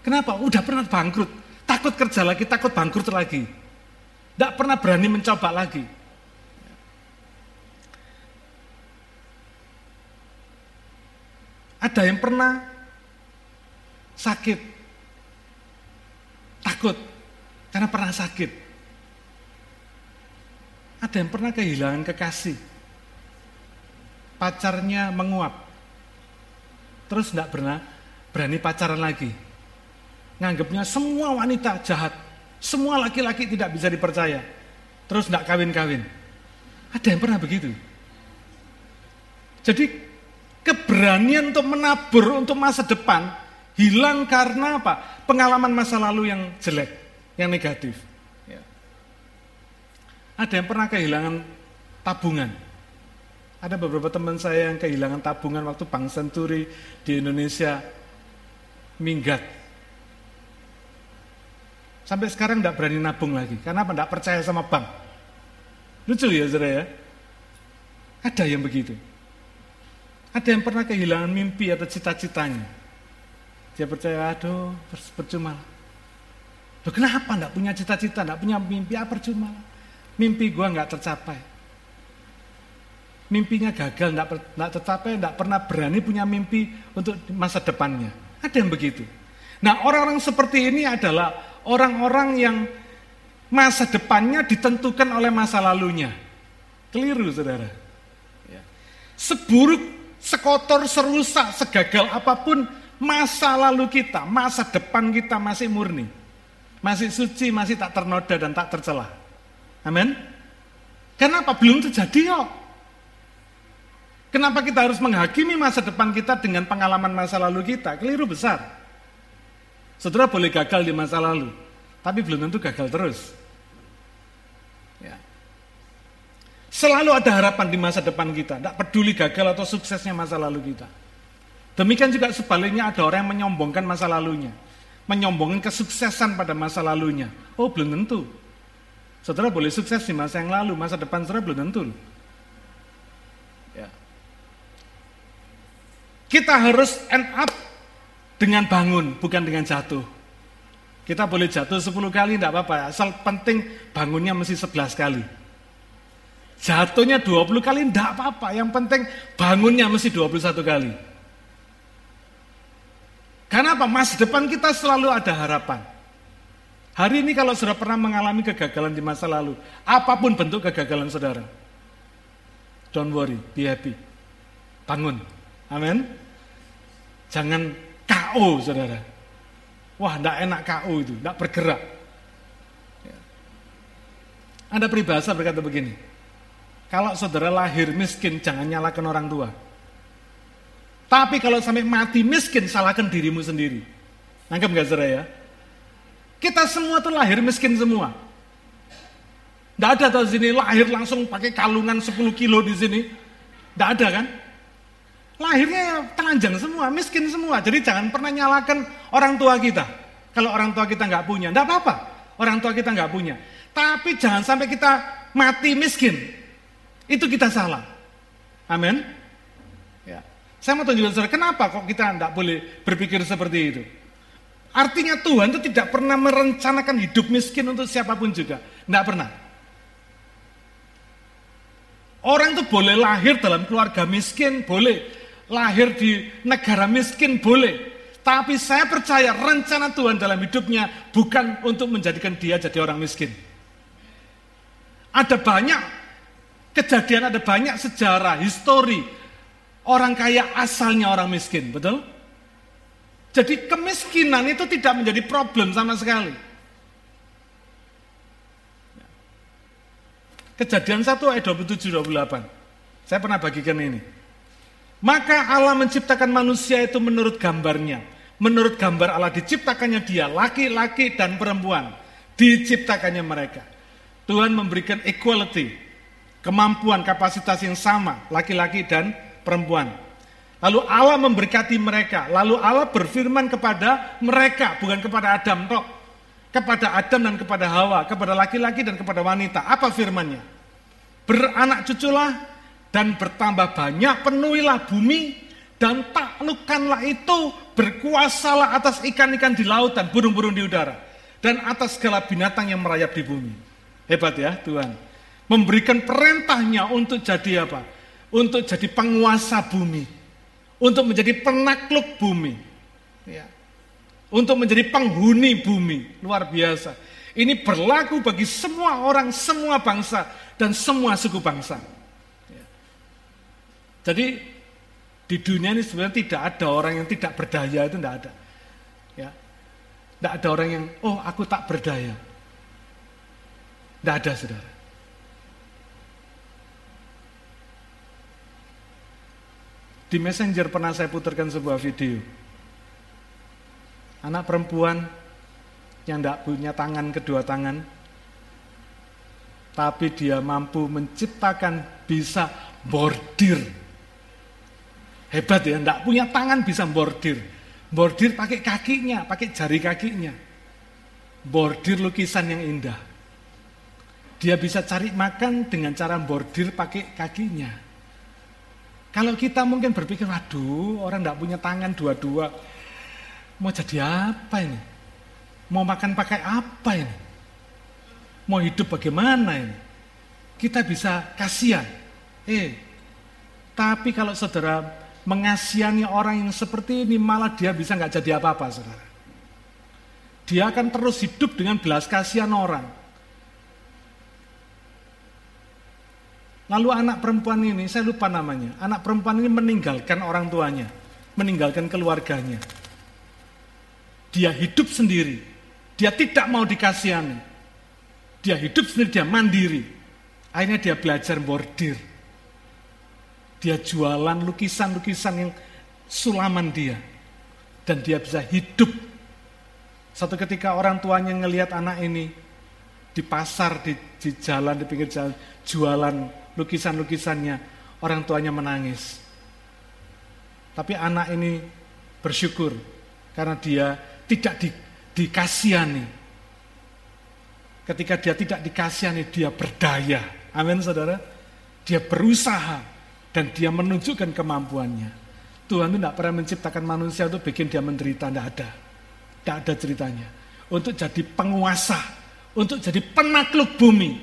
Kenapa? Udah pernah bangkrut, takut kerja lagi, takut bangkrut lagi. Tidak pernah berani mencoba lagi. Ada yang pernah sakit, takut karena pernah sakit. Ada yang pernah kehilangan kekasih, pacarnya menguap, terus tidak pernah berani pacaran lagi. Nganggapnya semua wanita jahat, semua laki-laki tidak bisa dipercaya, terus tidak kawin-kawin. Ada yang pernah begitu. Jadi keberanian untuk menabur untuk masa depan hilang karena apa? Pengalaman masa lalu yang jelek, yang negatif. Ya. Ada yang pernah kehilangan tabungan, ada beberapa teman saya yang kehilangan tabungan waktu Bank Senturi di Indonesia minggat. Sampai sekarang tidak berani nabung lagi. Karena apa? Tidak percaya sama bank. Lucu ya saudara ya? Ada yang begitu. Ada yang pernah kehilangan mimpi atau cita-citanya. Dia percaya, aduh percuma. Loh, kenapa tidak punya cita-cita, tidak punya mimpi, apa ah, percuma. Mimpi gua nggak tercapai mimpinya gagal, tidak tercapai, tidak pernah berani punya mimpi untuk masa depannya. Ada yang begitu. Nah orang-orang seperti ini adalah orang-orang yang masa depannya ditentukan oleh masa lalunya. Keliru saudara. Ya. Seburuk, sekotor, serusak, segagal apa pun masa lalu kita, masa depan kita masih murni. Masih suci, masih tak ternoda dan tak tercelah. Amin. Kenapa? Belum terjadi kok. Kenapa kita harus menghakimi masa depan kita dengan pengalaman masa lalu kita? Keliru besar. Saudara boleh gagal di masa lalu, tapi belum tentu gagal terus. Ya. Selalu ada harapan di masa depan kita, tidak peduli gagal atau suksesnya masa lalu kita. Demikian juga sebaliknya ada orang yang menyombongkan masa lalunya, menyombongkan kesuksesan pada masa lalunya. Oh belum tentu. Saudara boleh sukses di masa yang lalu, masa depan saudara belum tentu. Kita harus end up dengan bangun, bukan dengan jatuh. Kita boleh jatuh 10 kali, tidak apa-apa. Asal penting bangunnya mesti 11 kali. Jatuhnya 20 kali, tidak apa-apa. Yang penting bangunnya mesti 21 kali. Karena apa? Masa depan kita selalu ada harapan. Hari ini kalau sudah pernah mengalami kegagalan di masa lalu, apa pun bentuk kegagalan saudara, don't worry, be happy. Bangun, Amin. Jangan KO, saudara. Wah, tidak enak KO itu, tidak bergerak. Ya. Ada peribahasa berkata begini, kalau saudara lahir miskin, jangan nyalakan orang tua. Tapi kalau sampai mati miskin, salahkan dirimu sendiri. Nangkep gak saudara ya? Kita semua tuh lahir miskin semua. Tidak ada tuh sini lahir langsung pakai kalungan 10 kilo di sini. Tidak ada kan? Lahirnya ya telanjang semua, miskin semua. Jadi jangan pernah nyalakan orang tua kita. Kalau orang tua kita nggak punya, enggak apa-apa. Orang tua kita nggak punya. Tapi jangan sampai kita mati miskin. Itu kita salah. Amin. Ya. Saya mau tunjukkan saudara, kenapa kok kita tidak boleh berpikir seperti itu? Artinya Tuhan itu tidak pernah merencanakan hidup miskin untuk siapa pun juga. Tidak pernah. Orang itu boleh lahir dalam keluarga miskin, boleh lahir di negara miskin boleh. Tapi saya percaya rencana Tuhan dalam hidupnya bukan untuk menjadikan dia jadi orang miskin. Ada banyak kejadian, ada banyak sejarah, histori. Orang kaya asalnya orang miskin, betul? Jadi kemiskinan itu tidak menjadi problem sama sekali. Kejadian 1 ayat 27-28. Saya pernah bagikan ini. Maka Allah menciptakan manusia itu menurut gambarnya. Menurut gambar Allah diciptakannya dia, laki-laki dan perempuan. Diciptakannya mereka. Tuhan memberikan equality, kemampuan, kapasitas yang sama, laki-laki dan perempuan. Lalu Allah memberkati mereka. Lalu Allah berfirman kepada mereka, bukan kepada Adam tok. Kepada Adam dan kepada Hawa, kepada laki-laki dan kepada wanita. Apa firmannya? Beranak cuculah dan bertambah banyak, penuhilah bumi, dan taklukkanlah itu, berkuasalah atas ikan-ikan di lautan, burung-burung di udara, dan atas segala binatang yang merayap di bumi. Hebat ya Tuhan. Memberikan perintahnya untuk jadi apa? Untuk jadi penguasa bumi. Untuk menjadi penakluk bumi. Ya. Untuk menjadi penghuni bumi. Luar biasa. Ini berlaku bagi semua orang, semua bangsa, dan semua suku bangsa. Jadi di dunia ini sebenarnya tidak ada orang yang tidak berdaya itu tidak ada. Ya. Tidak ada orang yang, oh aku tak berdaya. Tidak ada saudara. Di messenger pernah saya putarkan sebuah video. Anak perempuan yang tidak punya tangan kedua tangan, tapi dia mampu menciptakan bisa bordir Hebat ya, enggak punya tangan bisa bordir. Bordir pakai kakinya, pakai jari kakinya. Bordir lukisan yang indah. Dia bisa cari makan dengan cara bordir pakai kakinya. Kalau kita mungkin berpikir, waduh orang enggak punya tangan dua-dua. Mau jadi apa ini? Mau makan pakai apa ini? Mau hidup bagaimana ini? Kita bisa kasihan. Eh, tapi kalau saudara mengasihani orang yang seperti ini malah dia bisa nggak jadi apa-apa saudara. Dia akan terus hidup dengan belas kasihan orang. Lalu anak perempuan ini, saya lupa namanya, anak perempuan ini meninggalkan orang tuanya, meninggalkan keluarganya. Dia hidup sendiri, dia tidak mau dikasihani. Dia hidup sendiri, dia mandiri. Akhirnya dia belajar bordir dia jualan lukisan-lukisan yang sulaman dia. Dan dia bisa hidup. Satu ketika orang tuanya ngelihat anak ini di pasar, di, di jalan, di pinggir jalan, jualan lukisan-lukisannya, orang tuanya menangis. Tapi anak ini bersyukur karena dia tidak di, dikasihani. Ketika dia tidak dikasihani, dia berdaya. Amin saudara. Dia berusaha dan dia menunjukkan kemampuannya. Tuhan itu tidak pernah menciptakan manusia untuk bikin dia menderita, tidak ada. Tidak ada ceritanya. Untuk jadi penguasa, untuk jadi penakluk bumi,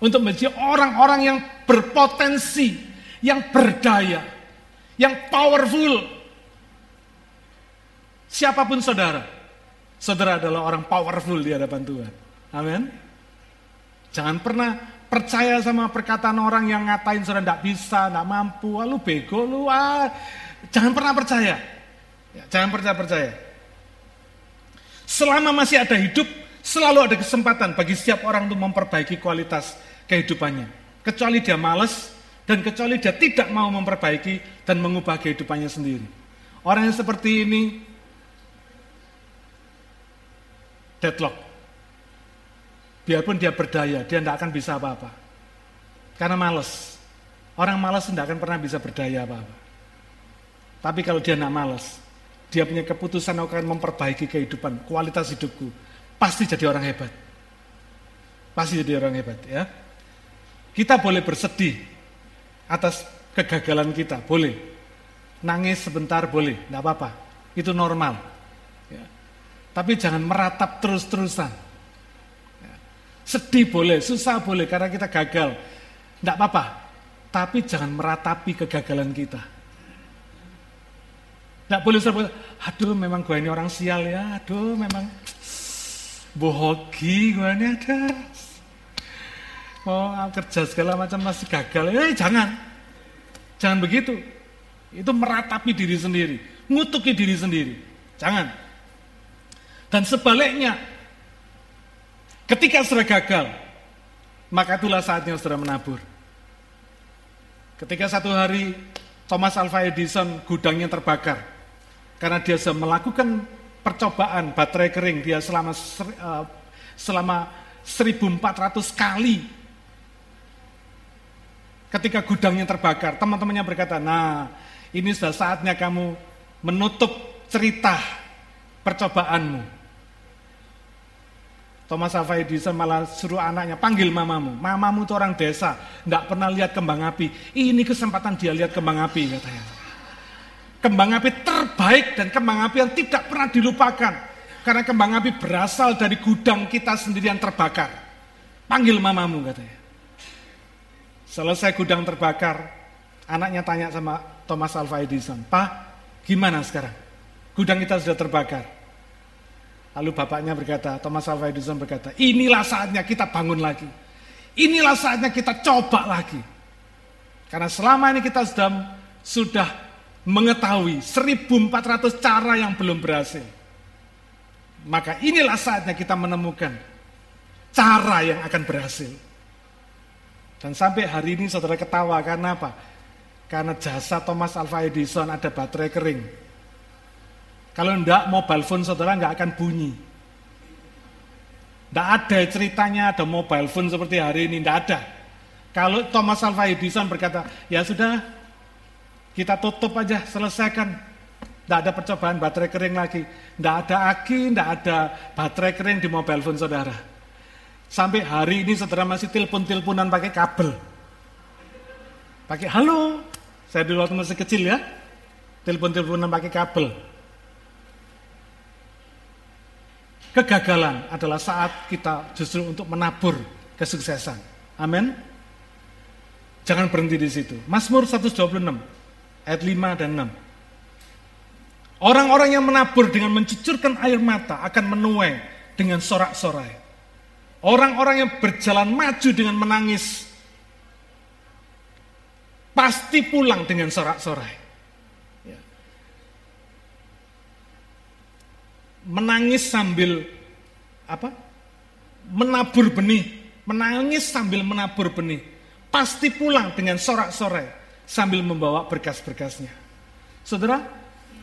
untuk menjadi orang-orang yang berpotensi, yang berdaya, yang powerful. Siapa pun saudara, saudara adalah orang powerful di hadapan Tuhan. Amin. Jangan pernah percaya sama perkataan orang yang ngatain saudara tidak bisa, tidak mampu, ah, lu bego, lu ah. Jangan pernah percaya. Ya, jangan percaya percaya. Selama masih ada hidup, selalu ada kesempatan bagi setiap orang untuk memperbaiki kualitas kehidupannya. Kecuali dia males dan kecuali dia tidak mau memperbaiki dan mengubah kehidupannya sendiri. Orang yang seperti ini deadlock. Biarpun dia berdaya, dia tidak akan bisa apa-apa. Karena males. Orang males tidak akan pernah bisa berdaya apa-apa. Tapi kalau dia tidak males, dia punya keputusan akan memperbaiki kehidupan, kualitas hidupku. Pasti jadi orang hebat. Pasti jadi orang hebat ya. Kita boleh bersedih atas kegagalan kita, boleh. Nangis sebentar boleh, tidak apa-apa. Itu normal. Ya. Tapi jangan meratap terus-terusan Sedih boleh, susah boleh karena kita gagal. Tidak apa-apa. Tapi jangan meratapi kegagalan kita. Tidak boleh sebut, aduh memang gue ini orang sial ya, aduh memang bohogi gue ini ada. Mau oh, kerja segala macam masih gagal, eh jangan. Jangan begitu. Itu meratapi diri sendiri, ngutuki diri sendiri. Jangan. Dan sebaliknya, Ketika saudara gagal, maka itulah saatnya saudara menabur. Ketika satu hari Thomas Alva Edison gudangnya terbakar karena dia melakukan percobaan baterai kering dia selama uh, selama 1400 kali ketika gudangnya terbakar teman-temannya berkata nah ini sudah saatnya kamu menutup cerita percobaanmu Thomas Alva Edison malah suruh anaknya, panggil mamamu. Mamamu itu orang desa, tidak pernah lihat kembang api. Ini kesempatan dia lihat kembang api, katanya. Kembang api terbaik dan kembang api yang tidak pernah dilupakan. Karena kembang api berasal dari gudang kita sendiri yang terbakar. Panggil mamamu, katanya. Selesai gudang terbakar, anaknya tanya sama Thomas Alva Edison, Pak, gimana sekarang? Gudang kita sudah terbakar. Lalu bapaknya berkata, Thomas Alva Edison berkata, inilah saatnya kita bangun lagi. Inilah saatnya kita coba lagi. Karena selama ini kita sudah, sudah mengetahui 1400 cara yang belum berhasil. Maka inilah saatnya kita menemukan cara yang akan berhasil. Dan sampai hari ini saudara ketawa karena apa? Karena jasa Thomas Alva Edison ada baterai kering kalau enggak mobile phone saudara enggak akan bunyi. Enggak ada ceritanya ada mobile phone seperti hari ini, enggak ada. Kalau Thomas Alva Edison berkata, ya sudah kita tutup aja, selesaikan. Enggak ada percobaan baterai kering lagi. Enggak ada aki, enggak ada baterai kering di mobile phone saudara. Sampai hari ini saudara masih telepon-teleponan pakai kabel. Pakai halo, saya dulu waktu masih kecil ya, telepon-teleponan pakai kabel. Kegagalan adalah saat kita justru untuk menabur kesuksesan. Amin. Jangan berhenti di situ. Mazmur 126 ayat 5 dan 6. Orang-orang yang menabur dengan mencucurkan air mata akan menuai dengan sorak-sorai. Orang-orang yang berjalan maju dengan menangis pasti pulang dengan sorak-sorai. Menangis sambil apa? menabur benih, menangis sambil menabur benih. Pasti pulang dengan sorak-sorai sambil membawa berkas-berkasnya. Saudara,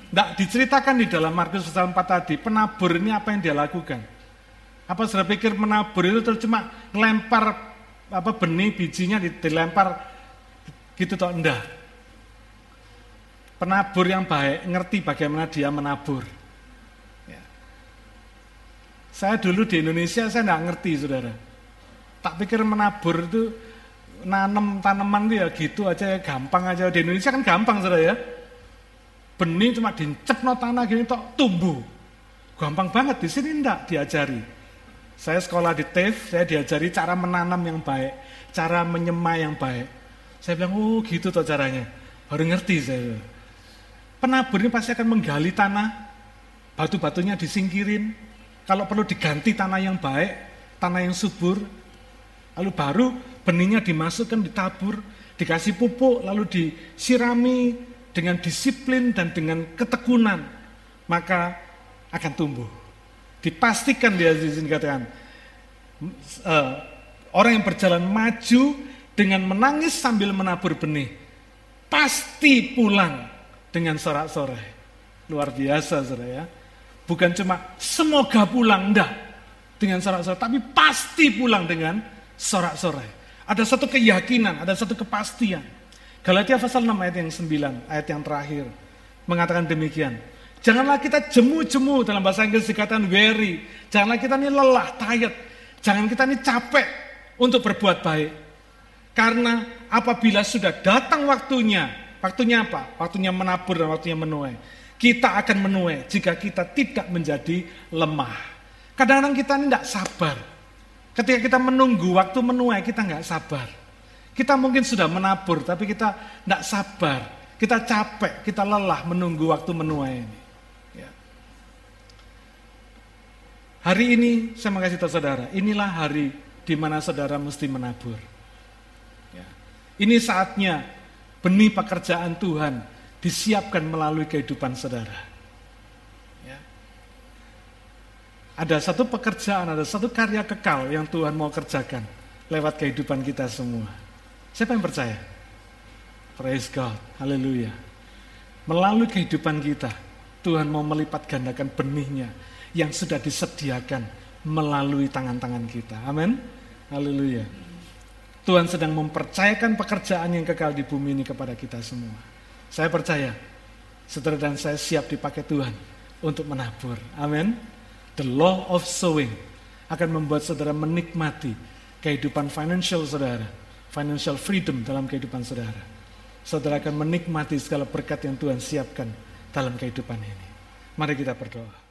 tidak diceritakan di dalam Markus pasal 4 tadi, penabur ini apa yang dia lakukan. Apa saudara pikir menabur itu cuma lempar apa benih bijinya dilempar gitu toh enggak. Penabur yang baik ngerti bagaimana dia menabur. Saya dulu di Indonesia saya nggak ngerti saudara. Tak pikir menabur itu nanam tanaman itu ya gitu aja ya gampang aja. Di Indonesia kan gampang saudara ya. Benih cuma dincep no tanah gini tok tumbuh. Gampang banget di sini enggak diajari. Saya sekolah di TEF, saya diajari cara menanam yang baik, cara menyemai yang baik. Saya bilang, oh gitu toh caranya. Baru ngerti saya. Penabur ini pasti akan menggali tanah, batu-batunya disingkirin, kalau perlu diganti tanah yang baik, tanah yang subur, lalu baru benihnya dimasukkan, ditabur, dikasih pupuk, lalu disirami dengan disiplin dan dengan ketekunan, maka akan tumbuh. Dipastikan dia di sini katakan, uh, orang yang berjalan maju dengan menangis sambil menabur benih, pasti pulang dengan sorak-sorai. Luar biasa, saudara ya. Bukan cuma semoga pulang, enggak. Dengan sorak-sorai, tapi pasti pulang dengan sorak-sorai. Ada satu keyakinan, ada satu kepastian. Galatia pasal 6 ayat yang 9, ayat yang terakhir. Mengatakan demikian. Janganlah kita jemu-jemu dalam bahasa Inggris dikatakan weary. Janganlah kita ini lelah, tired. Jangan kita ini capek untuk berbuat baik. Karena apabila sudah datang waktunya, waktunya apa? Waktunya menabur dan waktunya menuai kita akan menuai jika kita tidak menjadi lemah. Kadang-kadang kita ini tidak sabar. Ketika kita menunggu waktu menuai, kita nggak sabar. Kita mungkin sudah menabur, tapi kita tidak sabar. Kita capek, kita lelah menunggu waktu menuai ini. Ya. Hari ini saya mengasih tahu saudara, inilah hari di mana saudara mesti menabur. Ya. Ini saatnya benih pekerjaan Tuhan disiapkan melalui kehidupan saudara. Ya. Ada satu pekerjaan, ada satu karya kekal yang Tuhan mau kerjakan lewat kehidupan kita semua. Siapa yang percaya? Praise God. Haleluya. Melalui kehidupan kita, Tuhan mau melipat gandakan benihnya yang sudah disediakan melalui tangan-tangan kita. Amin. Haleluya. Tuhan sedang mempercayakan pekerjaan yang kekal di bumi ini kepada kita semua. Saya percaya, saudara dan saya siap dipakai Tuhan untuk menabur. Amin. The law of sowing akan membuat saudara menikmati kehidupan financial saudara, financial freedom dalam kehidupan saudara saudara akan menikmati segala berkat yang Tuhan siapkan dalam kehidupan ini. Mari kita berdoa.